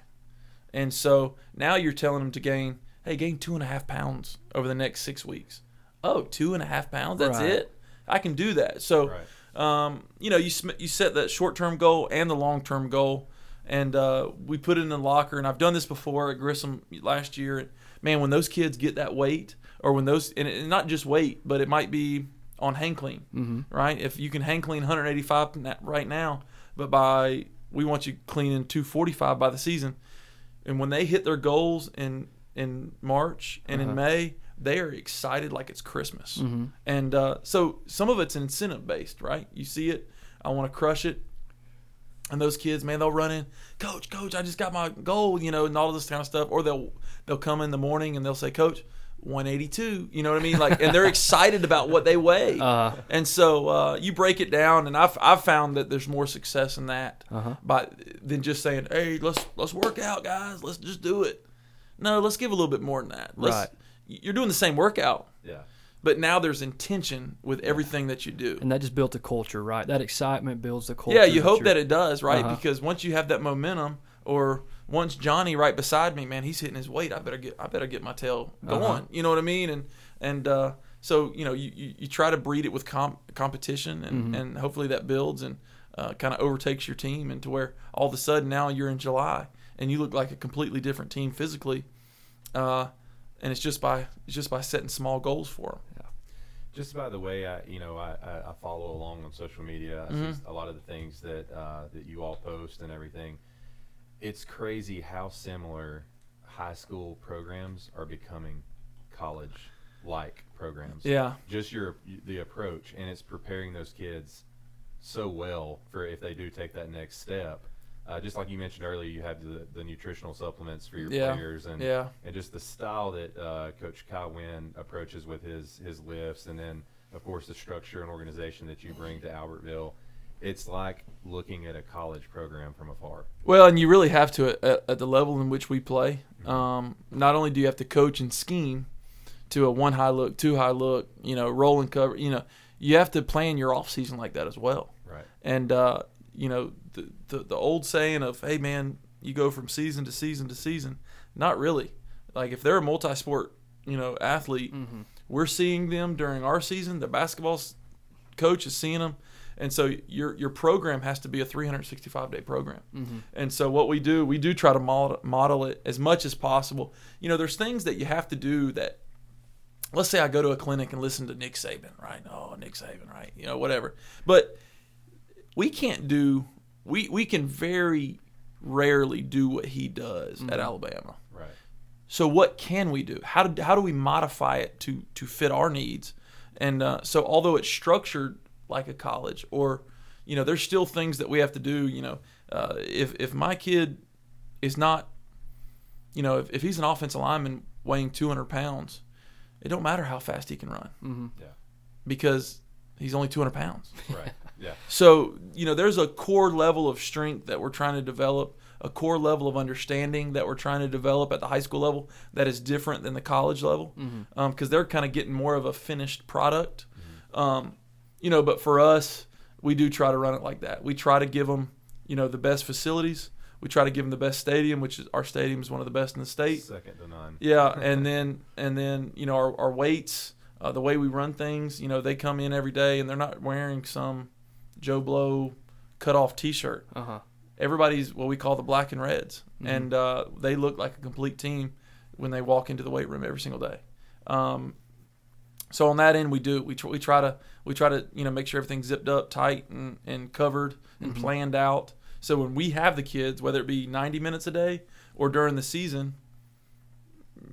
And so now you're telling them to gain, hey, gain two and a half pounds over the next six weeks. Oh, two and a half pounds? That's
Right.
it? I can do that. So, um, you know, you sm- you set that short term goal and the long term goal, and uh, we put it in the locker. And I've done this before at Grissom last year. Man, when those kids get that weight, or when those, and it, not just weight, but it might be on hang clean,
Mm-hmm.
right? If you can hang clean 185 right now, but by we want you cleaning 245 by the season, and when they hit their goals in in March and in May, they are excited like it's Christmas. And uh, so some of it's incentive based, right? You see it, I want to crush it. And those kids, man, they'll run in, coach, coach, I just got my goal, you know, and all this kind of stuff. Or they'll they'll come in the morning and they'll say, coach, 182, you know what I mean? Like, and they're excited about what they weigh.
Uh,
And so uh, you break it down, and I've, I've found that there's more success in that
Uh-huh.
by than just saying, "Hey, let's let's work out, guys. Let's just do it." No, let's give a little bit more than that. Let's,
Right.
You're doing the same workout,
Yeah.
but now there's intention with everything that you do.
and that just built a culture, right? That excitement builds the culture.
Yeah, you hope that it does, right?
Uh-huh.
Because once you have that momentum, or once Johnny right beside me, man, he's hitting his weight. I better get, I better get my tail going.
Uh-huh.
You know what I mean? And and uh, so you know, you, you, you try to breed it with comp- competition, and
Mm-hmm.
and hopefully that builds and uh, kind of overtakes your team, and to where all of a sudden now you're in July and you look like a completely different team physically. Uh, and it's just by it's just by setting small goals for them. Yeah.
Just by the way, I you know I, I, I follow along on social media. I
Mm-hmm.
see a lot of the things that uh, that you all post and everything. It's crazy how similar high school programs are becoming college like programs.
Yeah.
Just your the approach and it's preparing those kids so well for if they do take that next step. Uh, just like you mentioned earlier, you have the, the nutritional supplements for your
Yeah.
players and
Yeah.
and just the style that uh, Coach Kyle Wynn approaches with his his lifts, and then of course the structure and organization that you bring to Albertville. It's like looking at a college program from afar.
Well, and you really have to at, at the level in which we play. Um, not only do you have to coach and scheme to a one high look, two high look, you know, roll and cover, you know, you have to plan your off season like that as well.
Right.
And uh, you know, the, the the old saying of, "Hey, man, you go from season to season to season." Not really. Like if they're a multi-sport, you know, athlete, we're seeing them during our season. The basketball coach is seeing them, and so your your program has to be a 365 day program. And so what we do, we do try to model, model it as much as possible. You know, there's things that you have to do that let's say I go to a clinic and listen to Nick Saban, right? Oh, Nick Saban, right? You know, whatever. But we can't do we we can very rarely do what he does at Alabama.
Right.
So what can we do? How do how do we modify it to to fit our needs? And uh, so although it's structured like a college, or you know, there's still things that we have to do. You know, uh, if if my kid is not, you know, if, if he's an offensive lineman weighing 200 pounds, it don't matter how fast he can run
Yeah.
because he's only 200 pounds. <laughs>
Right. Yeah.
So, you know, there's a core level of strength that we're trying to develop, a core level of understanding that we're trying to develop at the high school level that is different than the college level because they're kind of getting more of a finished product. Um, you know, but for us, we do try to run it like that. We try to give them, you know, the best facilities. We try to give them the best stadium, which is our stadium is one of the best in the state.
Second to none.
Yeah, <laughs> and then and then you know our, our weights, uh, the way we run things. You know they come in every day and they're not wearing some Joe Blow cut off T-shirt.
Uh huh.
Everybody's what we call the black and reds, and uh, they look like a complete team when they walk into the weight room every single day. Um, So on that end, we do we tr- we try to we try to you know make sure everything's zipped up tight and, and covered and planned out. So when we have the kids, whether it be 90 minutes a day or during the season,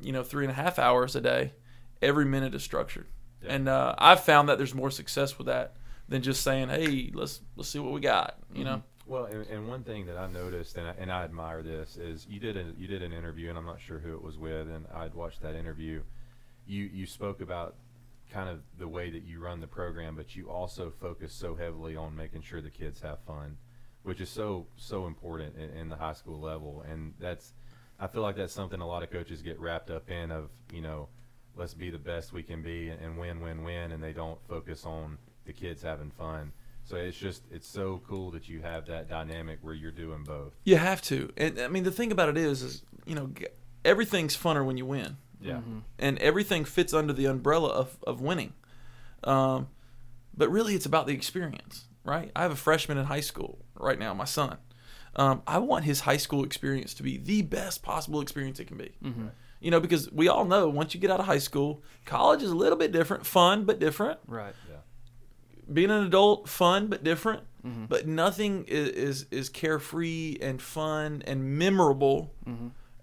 you know three and a half hours a day, every minute is structured. And uh, I've found that there's more success with that than just saying, "Hey, let's let's see what we got." You know.
Well, and, and one thing that I noticed, and I, and I admire this, is you did a, you did an interview, and I'm not sure who it was with, and I'd watched that interview. You you spoke about kind of the way that you run the program, but you also focus so heavily on making sure the kids have fun, which is so so important in, in the high school level, and that's I feel like that's something a lot of coaches get wrapped up in of you know let's be the best we can be and, and win win win, and they don't focus on the kids having fun. So it's just it's so cool that you have that dynamic where you're doing both.
You have to, and I mean the thing about it is, is you know everything's funner when you win.
Yeah.
and everything fits under the umbrella of, of winning. Um, but really, it's about the experience, right? I have a freshman in high school right now, my son. Um, I want his high school experience to be the best possible experience it can be. You know, because we all know once you get out of high school, college is a little bit different, fun but different.
Right.
Being an adult, fun but different. But nothing is, is is carefree and fun and memorable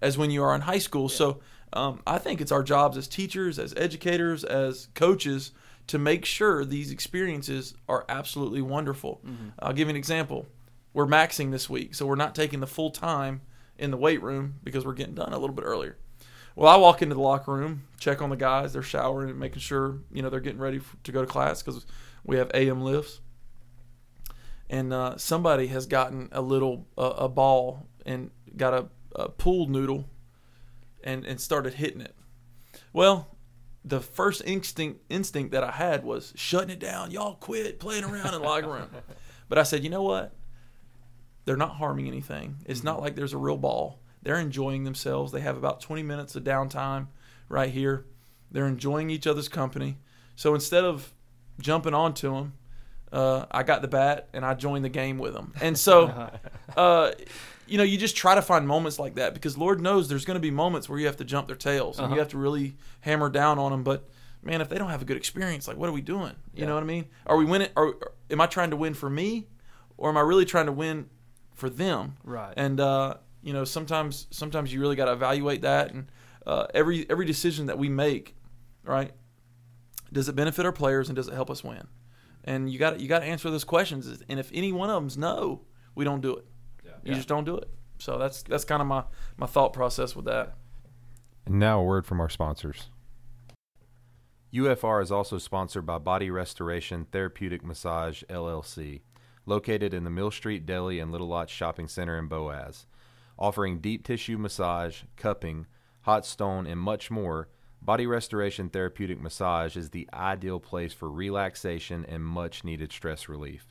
as when you are in high school. So um, I think it's our jobs as teachers, as educators, as coaches to make sure these experiences are absolutely wonderful. I'll give you an example. We're maxing this week, so we're not taking the full time in the weight room because we're getting done a little bit earlier. Well, I walk into the locker room, check on the guys, they're showering and making sure you know they're getting ready f- to go to class because we have AM lifts and uh, somebody has gotten a little uh, a ball and got a, a pool noodle and and started hitting it. Well, the first instinct instinct that I had was shutting it down. Y'all quit playing around in the locker room. But I said, you know what? They're not harming anything. It's not like there's a real ball. They're enjoying themselves. They have about 20 minutes of downtime right here. They're enjoying each other's company. So instead of jumping onto them, uh, I got the bat and I joined the game with them. And so, <laughs> uh, you know, you just try to find moments like that because Lord knows there's going to be moments where you have to jump their tails and you have to really hammer down on them. But man, if they don't have a good experience, like what are we doing? You know what I mean? Are we winning? Or am I trying to win for me, or am I really trying to win for them?
Right.
And uh, you know, sometimes sometimes you really got to evaluate that. And uh, every every decision that we make, right? Does it benefit our players and does it help us win? And you got you got to answer those questions. And if any one of them's no, we don't do it. You just don't do it. So that's that's kind of my my thought process with that.
And now a word from our sponsors. UFR is also sponsored by Body Restoration Therapeutic Massage LLC, located in the Mill Street Deli and Little Lots Shopping Center in Boaz. Offering deep tissue massage, cupping, hot stone, and much more, Body Restoration Therapeutic Massage is the ideal place for relaxation and much needed stress relief.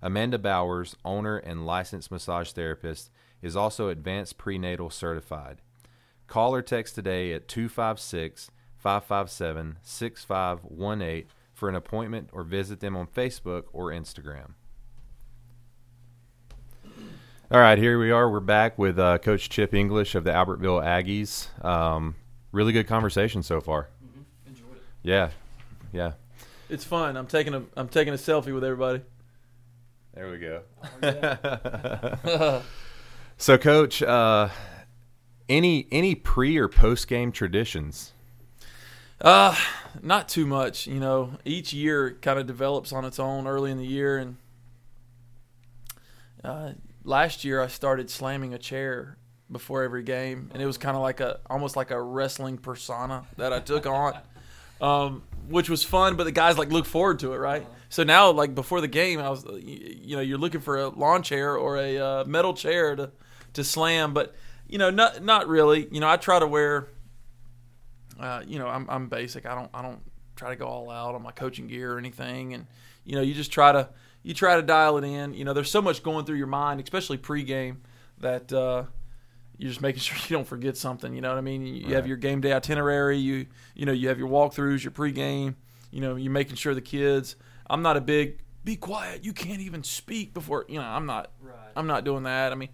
Amanda Bowers, owner and licensed massage therapist, is also advanced prenatal certified. Call or text today at 256 557 6518 for an appointment or visit them on Facebook or Instagram. All right, here we are. We're back with uh, Coach Chip English of the Albertville Aggies. Um, really good conversation so far.
Enjoyed it.
Yeah, yeah.
It's fun. I'm taking a I'm taking a selfie with everybody.
There we go. <laughs> so, Coach, uh, any any pre or post game traditions?
Uh, not too much. You know, each year kind of develops on its own early in the year, and uh, last year I started slamming a chair before every game, and it was kind of like a almost like a wrestling persona that I took on, um, which was fun. But the guys like look forward to it, right? So now, like before the game, I was, you, know, you're looking for a lawn chair or a uh, metal chair to to slam, but you know, not not really. You know, I try to wear uh, you know, I'm, I'm basic. I don't I don't try to go all out on my coaching gear or anything. And you know, you just try to you try to dial it in. You know, there's so much going through your mind, especially pregame, that uh, you're just making <laughs> sure you don't forget something. You know what I mean? You, you have your game day itinerary. You you know you have your walkthroughs, your pregame. You know, you're making sure the kids. I'm not a big be quiet. You can't even speak before. You know, I'm not.
Right.
I'm not doing that. I mean,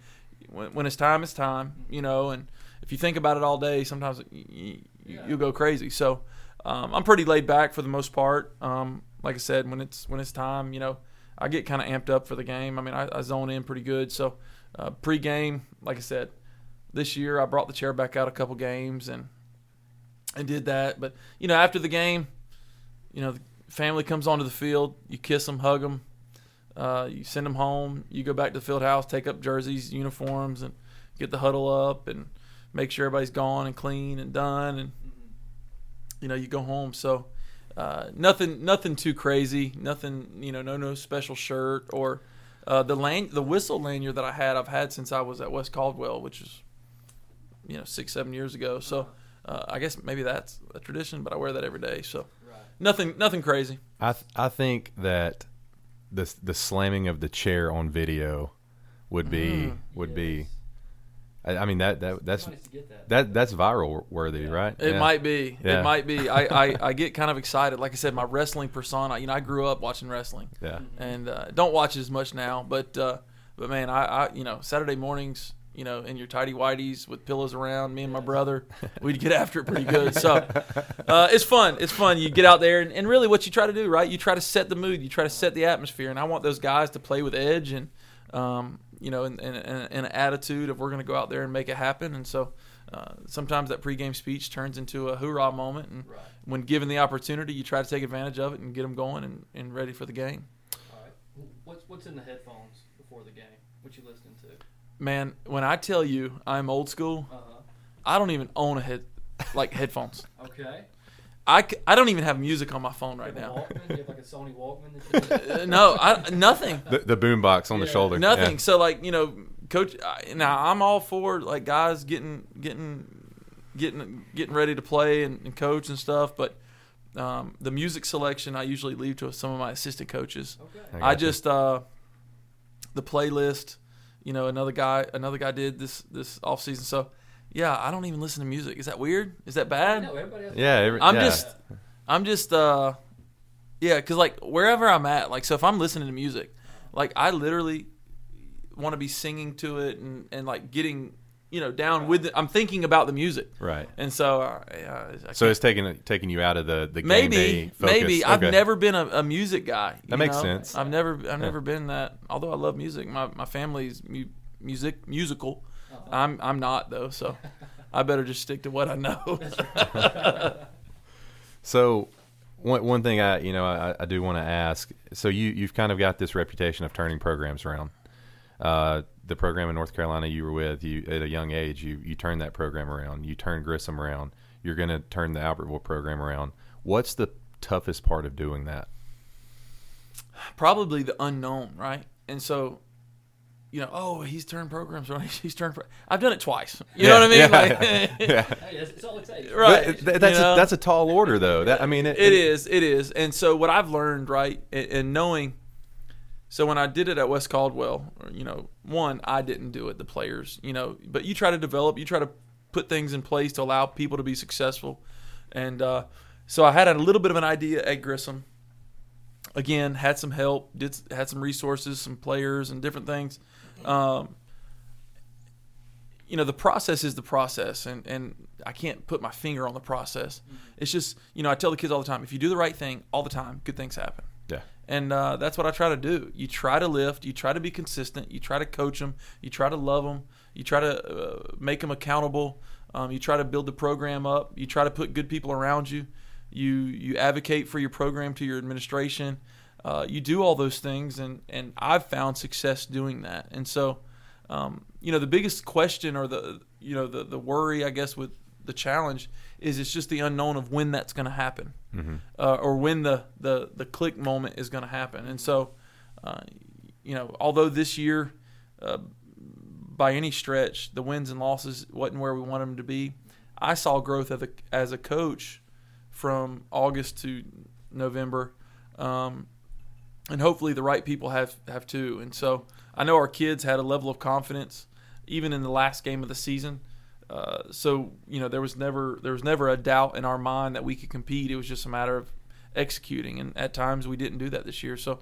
when, when it's time, it's time. You know, and if you think about it all day, sometimes you, you,
Yeah.
you'll go crazy. So, um, I'm pretty laid back for the most part. Um, like I said, when it's when it's time, you know, I get kind of amped up for the game. I mean, I, I zone in pretty good. So uh, pre-game, like I said, this year I brought the chair back out a couple games and and did that. But you know, after the game, you know, the family comes onto the field. You kiss them, hug them. Uh, you send them home. You go back to the field house, take up jerseys, uniforms, and get the huddle up and make sure everybody's gone and clean and done. And you know, you go home. So uh, nothing, nothing too crazy. Nothing, you know, no, no special shirt or uh, the lan- the whistle lanyard that I had. I've had since I was at West Caldwell, which is you know six, seven years ago. So uh, I guess maybe that's a tradition, but I wear that every day. So nothing, nothing crazy.
I th- I think that the the slamming of the chair on video would be would be. I, I mean that that that's
Nice to get that.
that that's viral worthy, right?
It
Yeah.
might be.
Yeah.
It might be. I, I, <laughs> I get kind of excited. Like I said, my wrestling persona. You know, I grew up watching wrestling,
Yeah.
and uh, don't watch it as much now. But uh, but man, I, I you know Saturday mornings, you know, in your tidy whities with pillows around, me and my brother, <laughs> we'd get after it pretty good. So uh, it's fun. It's fun. You get out there, and, and really, what you try to do, right? You try to set the mood. You try to set the atmosphere, and I want those guys to play with edge and. Um, you know, and and and an attitude of we're going to go out there and make it happen, and so uh, sometimes that pregame speech turns into a hoorah moment, and
Right.
when given the opportunity, you try to take advantage of it and get them going and, and ready for the game.
All right. What's what's in the headphones before the game? What you listening to?
Man, when I tell you I'm old school,
Uh huh.
I don't even own a head like <laughs> headphones.
Okay.
I, c- I don't even have music on my phone right
You have a
now.
Walkman? You have like a Sony Walkman. <laughs>
Uh, no, I, nothing,
The, the boom box on the shoulder.
nothing.
Yeah.
So like you know, coach. I, now I'm all for like guys getting getting getting getting ready to play and, and coach and stuff, but um, the music selection I usually leave to some of my assistant coaches.
okay.
I
I just uh, the playlist. You know, another guy another guy did this this off season. So yeah, I don't even listen to music. Is that weird? Is that bad?
No, everybody has.
Yeah, every-
I'm
yeah.
just I'm just uh yeah, cuz like wherever I'm at, like so if I'm listening to music, like I literally want to be singing to it and and like getting, you know, down with it. I'm thinking about the music.
right.
And so uh, I
So it's taking taking you out of the the game
maybe
day focus.
maybe I've never been a, a music guy.
That makes
know?
sense.
I've never I've never been that. Although I love music, my my family's mu- music musical.
Uh-huh.
I'm I'm not though, so I better just stick to what I know. <laughs>
So, one one thing I you know I, I do want to ask. So you you've kind of got this reputation of turning programs around. Uh, the program in North Carolina you were with, you at a young age, you you turned that program around. You turned Grissom around. You're going to turn the Albertville program around. What's the toughest part of doing that?
probably the unknown, right? And so, you know, oh, he's turned programs around. <laughs> He's turned. Pro- I've done it twice. You know what I mean?
Yeah,
like, <laughs>
yeah. <laughs>
Hey, that's, that's all it takes.
right.
But uh, th- that's
you know?
a, that's a tall order, though. That I mean, it,
it is. It is. And so what I've learned, right, and, and knowing. So when I did it at West Caldwell, you know, one, I didn't do it. The players, you know, but you try to develop, you try to put things in place to allow people to be successful, and uh, so I had a little bit of an idea at Grissom. Again, had some help, did had some resources, some players, and different things. Um, you know, the process is the process, and and I can't put my finger on the process. It's just, you know, I tell the kids all the time, if you do the right thing all the time, good things happen. And uh, that's what I try to do. You try to lift, you try to be consistent, you try to coach them, you try to love them, you try to uh, make them accountable, um, you try to build the program up, you try to put good people around you, you you advocate for your program to your administration, uh, you do all those things, and and I've found success doing that. And so, um, you know, the biggest question or the you know the the worry, I guess, with the challenge is it's just the unknown of when that's going to happen uh, or when the, the, the click moment is going to happen. And so, uh, you know, although this year, uh, by any stretch, the wins and losses wasn't where we wanted them to be, I saw growth as a, as a coach from August to November. Um, and hopefully the right people have, have too. And so I know our kids had a level of confidence even in the last game of the season. Uh, so you know there was never there was never a doubt in our mind that we could compete. It was just a matter of executing, and at times we didn't do that this year. So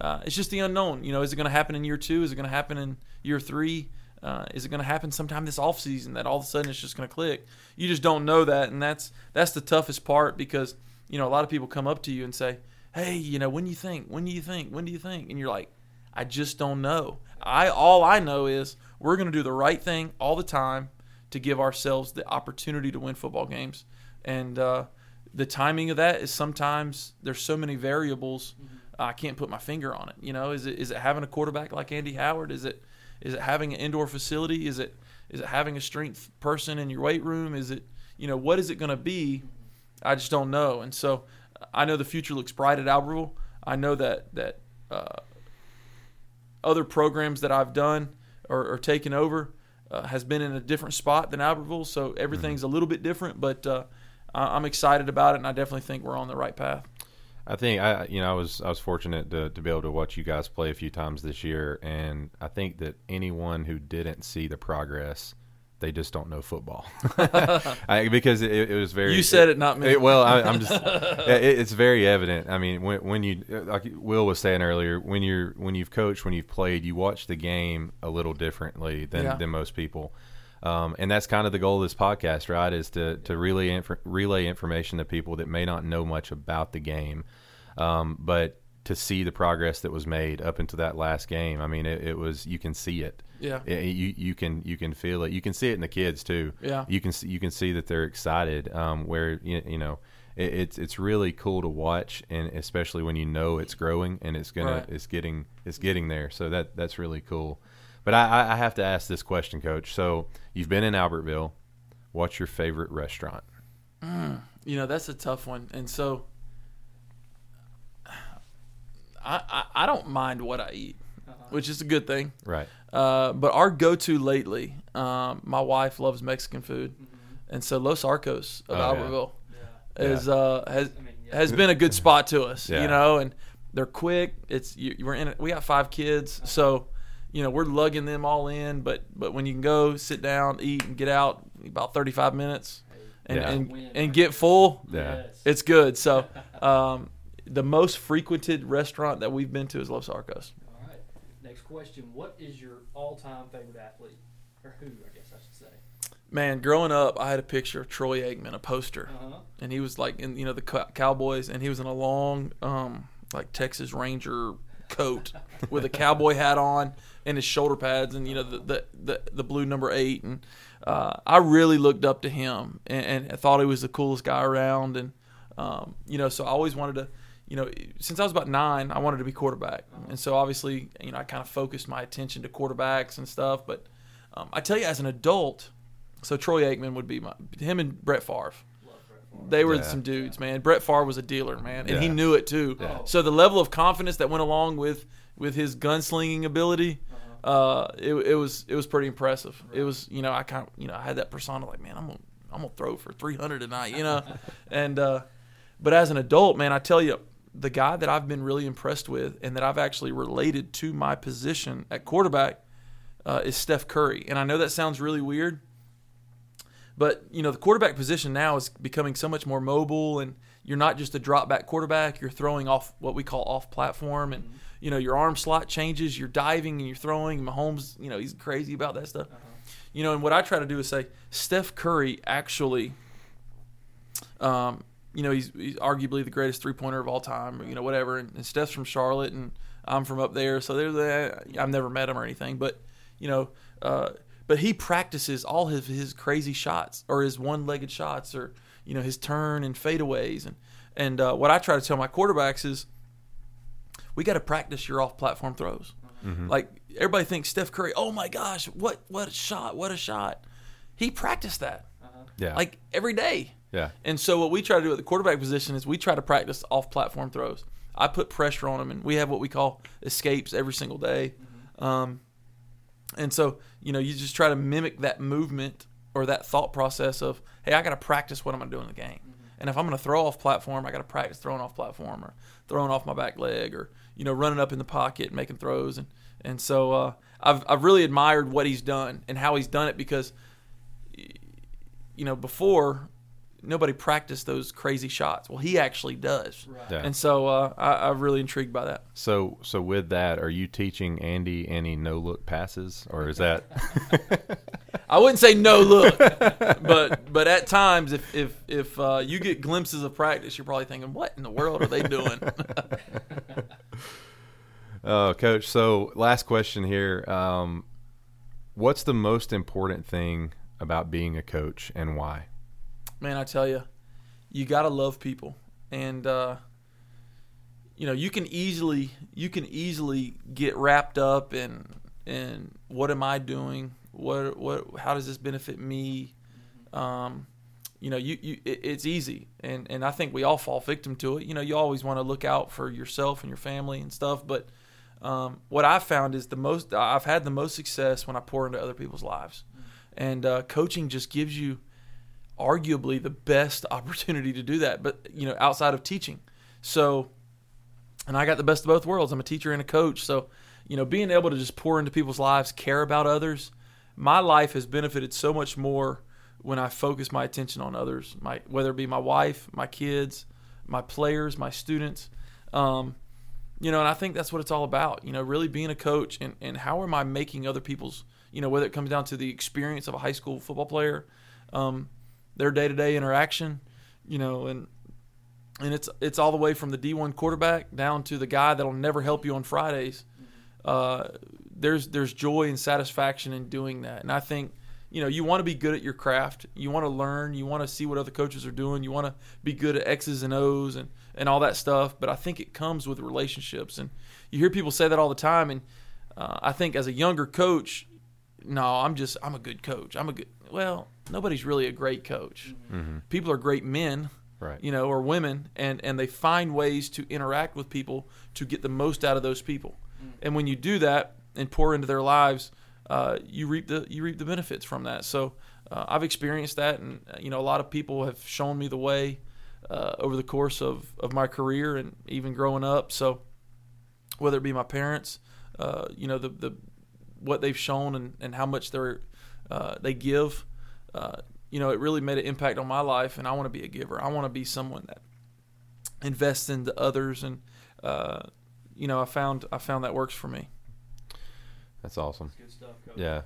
uh, it's just the unknown. You know, is it going to happen in year two? Is it going to happen in year three? Uh, is it going to happen sometime this off season that all of a sudden it's just going to click? You just don't know that, and that's that's the toughest part because you know a lot of people come up to you and say, "Hey, you know, when do you think? When do you think? When do you think?" And you're like, "I just don't know. I all I know is we're going to do the right thing all the time to give ourselves the opportunity to win football games, and uh, the timing of that is sometimes there's so many variables." I can't put my finger on it. You know, is it is it having a quarterback like Andy Howard? Is it is it having an indoor facility? Is it is it having a strength person in your weight room? Is it you know what is it going to be? I just don't know. And so I know the future looks bright at Albertville. I know that that uh, other programs that I've done or, or taken over uh, has been in a different spot than Albertville. So everything's a little bit different, but uh, I'm excited about it, and I definitely think we're on the right path.
I think I you know I was I was fortunate to, to be able to watch you guys play a few times this year, and I think that anyone who didn't see the progress, they just don't know football, <laughs> I, because it, it was very.
You said it, not me.
it- well, I, I'm just. <laughs> it, it's very evident. I mean, when when you like Will was saying earlier, when you're when you've coached, when you've played, you watch the game a little differently than
Yeah.
than most people. Um, and that's kind of the goal of this podcast, right? Is to to relay inf- relay information to people that may not know much about the game, um, but to see the progress that was made up until that last game. I mean, it, it was you can see it.
Yeah.
Yeah, you you can you can feel it. You can see it in the kids too.
Yeah.
you can see, you can see that they're excited. Um, where you, you know. It, it's it's really cool to watch, and especially when you know it's growing and it's gonna
Right.
it's getting it's getting there. So that that's really cool. But I, I- I have to ask this question, Coach. So you've been in Albertville. What's your favorite restaurant?
You know, that's a tough one. And so I, I, I don't mind what I eat, which is a good thing.
Right.
Uh, but our go-to lately, um, my wife loves Mexican food, and so Los Arcos of
Oh.
Albertville
Yeah.
is uh, has
I mean, yeah.
has been a good spot to us.
Yeah.
You know, and they're quick. It's you, we're in it. We got five kids, so you know we're lugging them all in. But but when you can go sit down, eat, and get out about thirty-five minutes, and
Yeah.
and, and get full,
Yeah.
It's good. So. <laughs> Um, the most frequented restaurant that we've been to is Los Arcos.
All right. Next question: What is your all-time favorite athlete, or who? I guess I should say.
Man, growing up, I had a picture of Troy Aikman, a poster,
Uh-huh.
and he was like in you know the Cowboys, and he was in a long um, like Texas Ranger coat <laughs> with a cowboy hat on and his shoulder pads, and you know the the the, the blue number eight, and uh, I really looked up to him, and, and I thought he was the coolest guy around, and um, you know so I always wanted to. You know, since I was about nine, I wanted to be quarterback, and so obviously, you know, I kind of focused my attention to quarterbacks and stuff. But um, I tell you, as an adult, so Troy Aikman would be my him and Brett Favre. They were
Yeah.
some dudes, man. Brett Favre was a dealer, man, and he knew it too. So the level of confidence that went along with with his gunslinging ability, uh, it, it was it was pretty impressive. It was you know I kind of you know I had that persona like man I'm gonna I'm gonna throw for 300 tonight, you know, <laughs> and uh, but as an adult, man, I tell you. The guy that I've been really impressed with, and that I've actually related to my position at quarterback, uh, is Steph Curry. And I know that sounds really weird, but you know the quarterback position now is becoming so much more mobile, and you're not just a drop back quarterback. You're throwing off what we call off platform, and you know your arm slot changes. You're diving and you're throwing. Mahomes, you know he's crazy about that stuff. You know, and what I try to do is say Steph Curry actually, um, you know, he's, he's arguably the greatest three pointer of all time. Or, you know, whatever. And, and Steph's from Charlotte, and I'm from up there, so there's that. I've never met him or anything, but you know, uh, but he practices all his his crazy shots or his one legged shots or you know his turn and fadeaways and and uh, what I try to tell my quarterbacks is we got to practice your off platform throws. Like everybody thinks Steph Curry, oh my gosh, what what a shot, what a shot. He practiced that
Yeah.
like every day.
Yeah.
And so what we try to do at the quarterback position is we try to practice off platform throws. I put pressure on them, and we have what we call escapes every single day. Um, and so you know you just try to mimic that movement or that thought process of hey, I got to practice what I'm going to do in the game. And if I'm going to throw off platform, I got to practice throwing off platform or throwing off my back leg or you know running up in the pocket and making throws. And and so uh, I've I've really admired what he's done and how he's done it because you know before nobody practiced those crazy shots. Well, he actually does,
Yeah.
and so uh, I, I'm really intrigued by that.
So, so with that, are you teaching Andy any no look passes, or is that? <laughs>
I wouldn't say no look, <laughs> but but at times, if if if uh, you get glimpses of practice, you're probably thinking, "What in the world are they doing?" <laughs>
Oh, coach. So, last question here. Um, what's the most important thing about being a coach, and why?
Man, I tell you, you gotta love people, and uh, you know you can easily you can easily get wrapped up in in what am I doing? What what? How does this benefit me? Um, you know, you, you it, it's easy, and and I think we all fall victim to it. You know, you always want to look out for yourself and your family and stuff, but um, what I've found is the most I've had the most success when I pour into other people's lives, and uh, coaching just gives you arguably the best <laughs> opportunity to do that. But you know, outside of teaching, so and I got the best of both worlds. I'm a teacher and a coach, so you know, being able to just pour into people's lives, care about others. My life has benefited so much more when I focus my attention on others, my whether it be my wife, my kids, my players, my students. Um, you know, and I think that's what it's all about. You know, really being a coach and, and how am I making other people's, you know, whether it comes down to the experience of a high school football player, um, their day to day interaction, you know, and and it's it's all the way from the D one quarterback down to the guy that'll never help you on Fridays. Uh, there's there's joy and satisfaction in doing that, and I think you know you want to be good at your craft. You want to learn. You want to see what other coaches are doing. You want to be good at X's and O's and and all that stuff. But I think it comes with relationships, and you hear people say that all the time. And uh, I think as a younger coach, no, I'm just I'm a good coach. I'm a good. Well, nobody's really a great coach. People are great men
Right.
you know, or women, and and they find ways to interact with people to get the most out of those people. And when you do that and pour into their lives, uh, you reap the you reap the benefits from that. So uh, I've experienced that, and uh, you know, a lot of people have shown me the way uh, over the course of of my career and even growing up. So whether it be my parents, uh, you know, the the what they've shown and, and how much they're uh, they give. Uh, you know, it really made an impact on my life, and I want to be a giver. I want to be someone that invests into others, and uh, you know, I found I found that works for me.
That's awesome.
Good stuff, coach.
Yeah,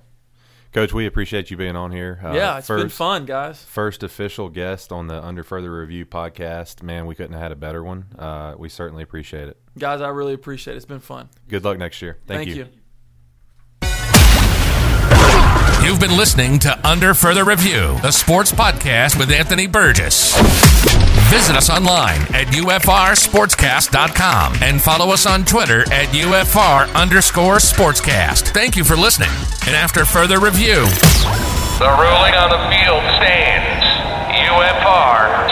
coach. We appreciate you being on here. Uh,
yeah, it's
first,
been fun, guys.
First official guest on the Under Further Review podcast. Man, we couldn't have had a better one. Uh, we certainly appreciate it.
Guys, I really appreciate it. It's been fun.
Good luck next year. Thank,
Thank you.
You've been listening to Under Further Review, the sports podcast with Anthony Burgess. Visit us online at UFRSportscast.com and follow us on Twitter at UFR underscore sportscast. Thank you for listening. And after further review,
The ruling on the field stands. UFR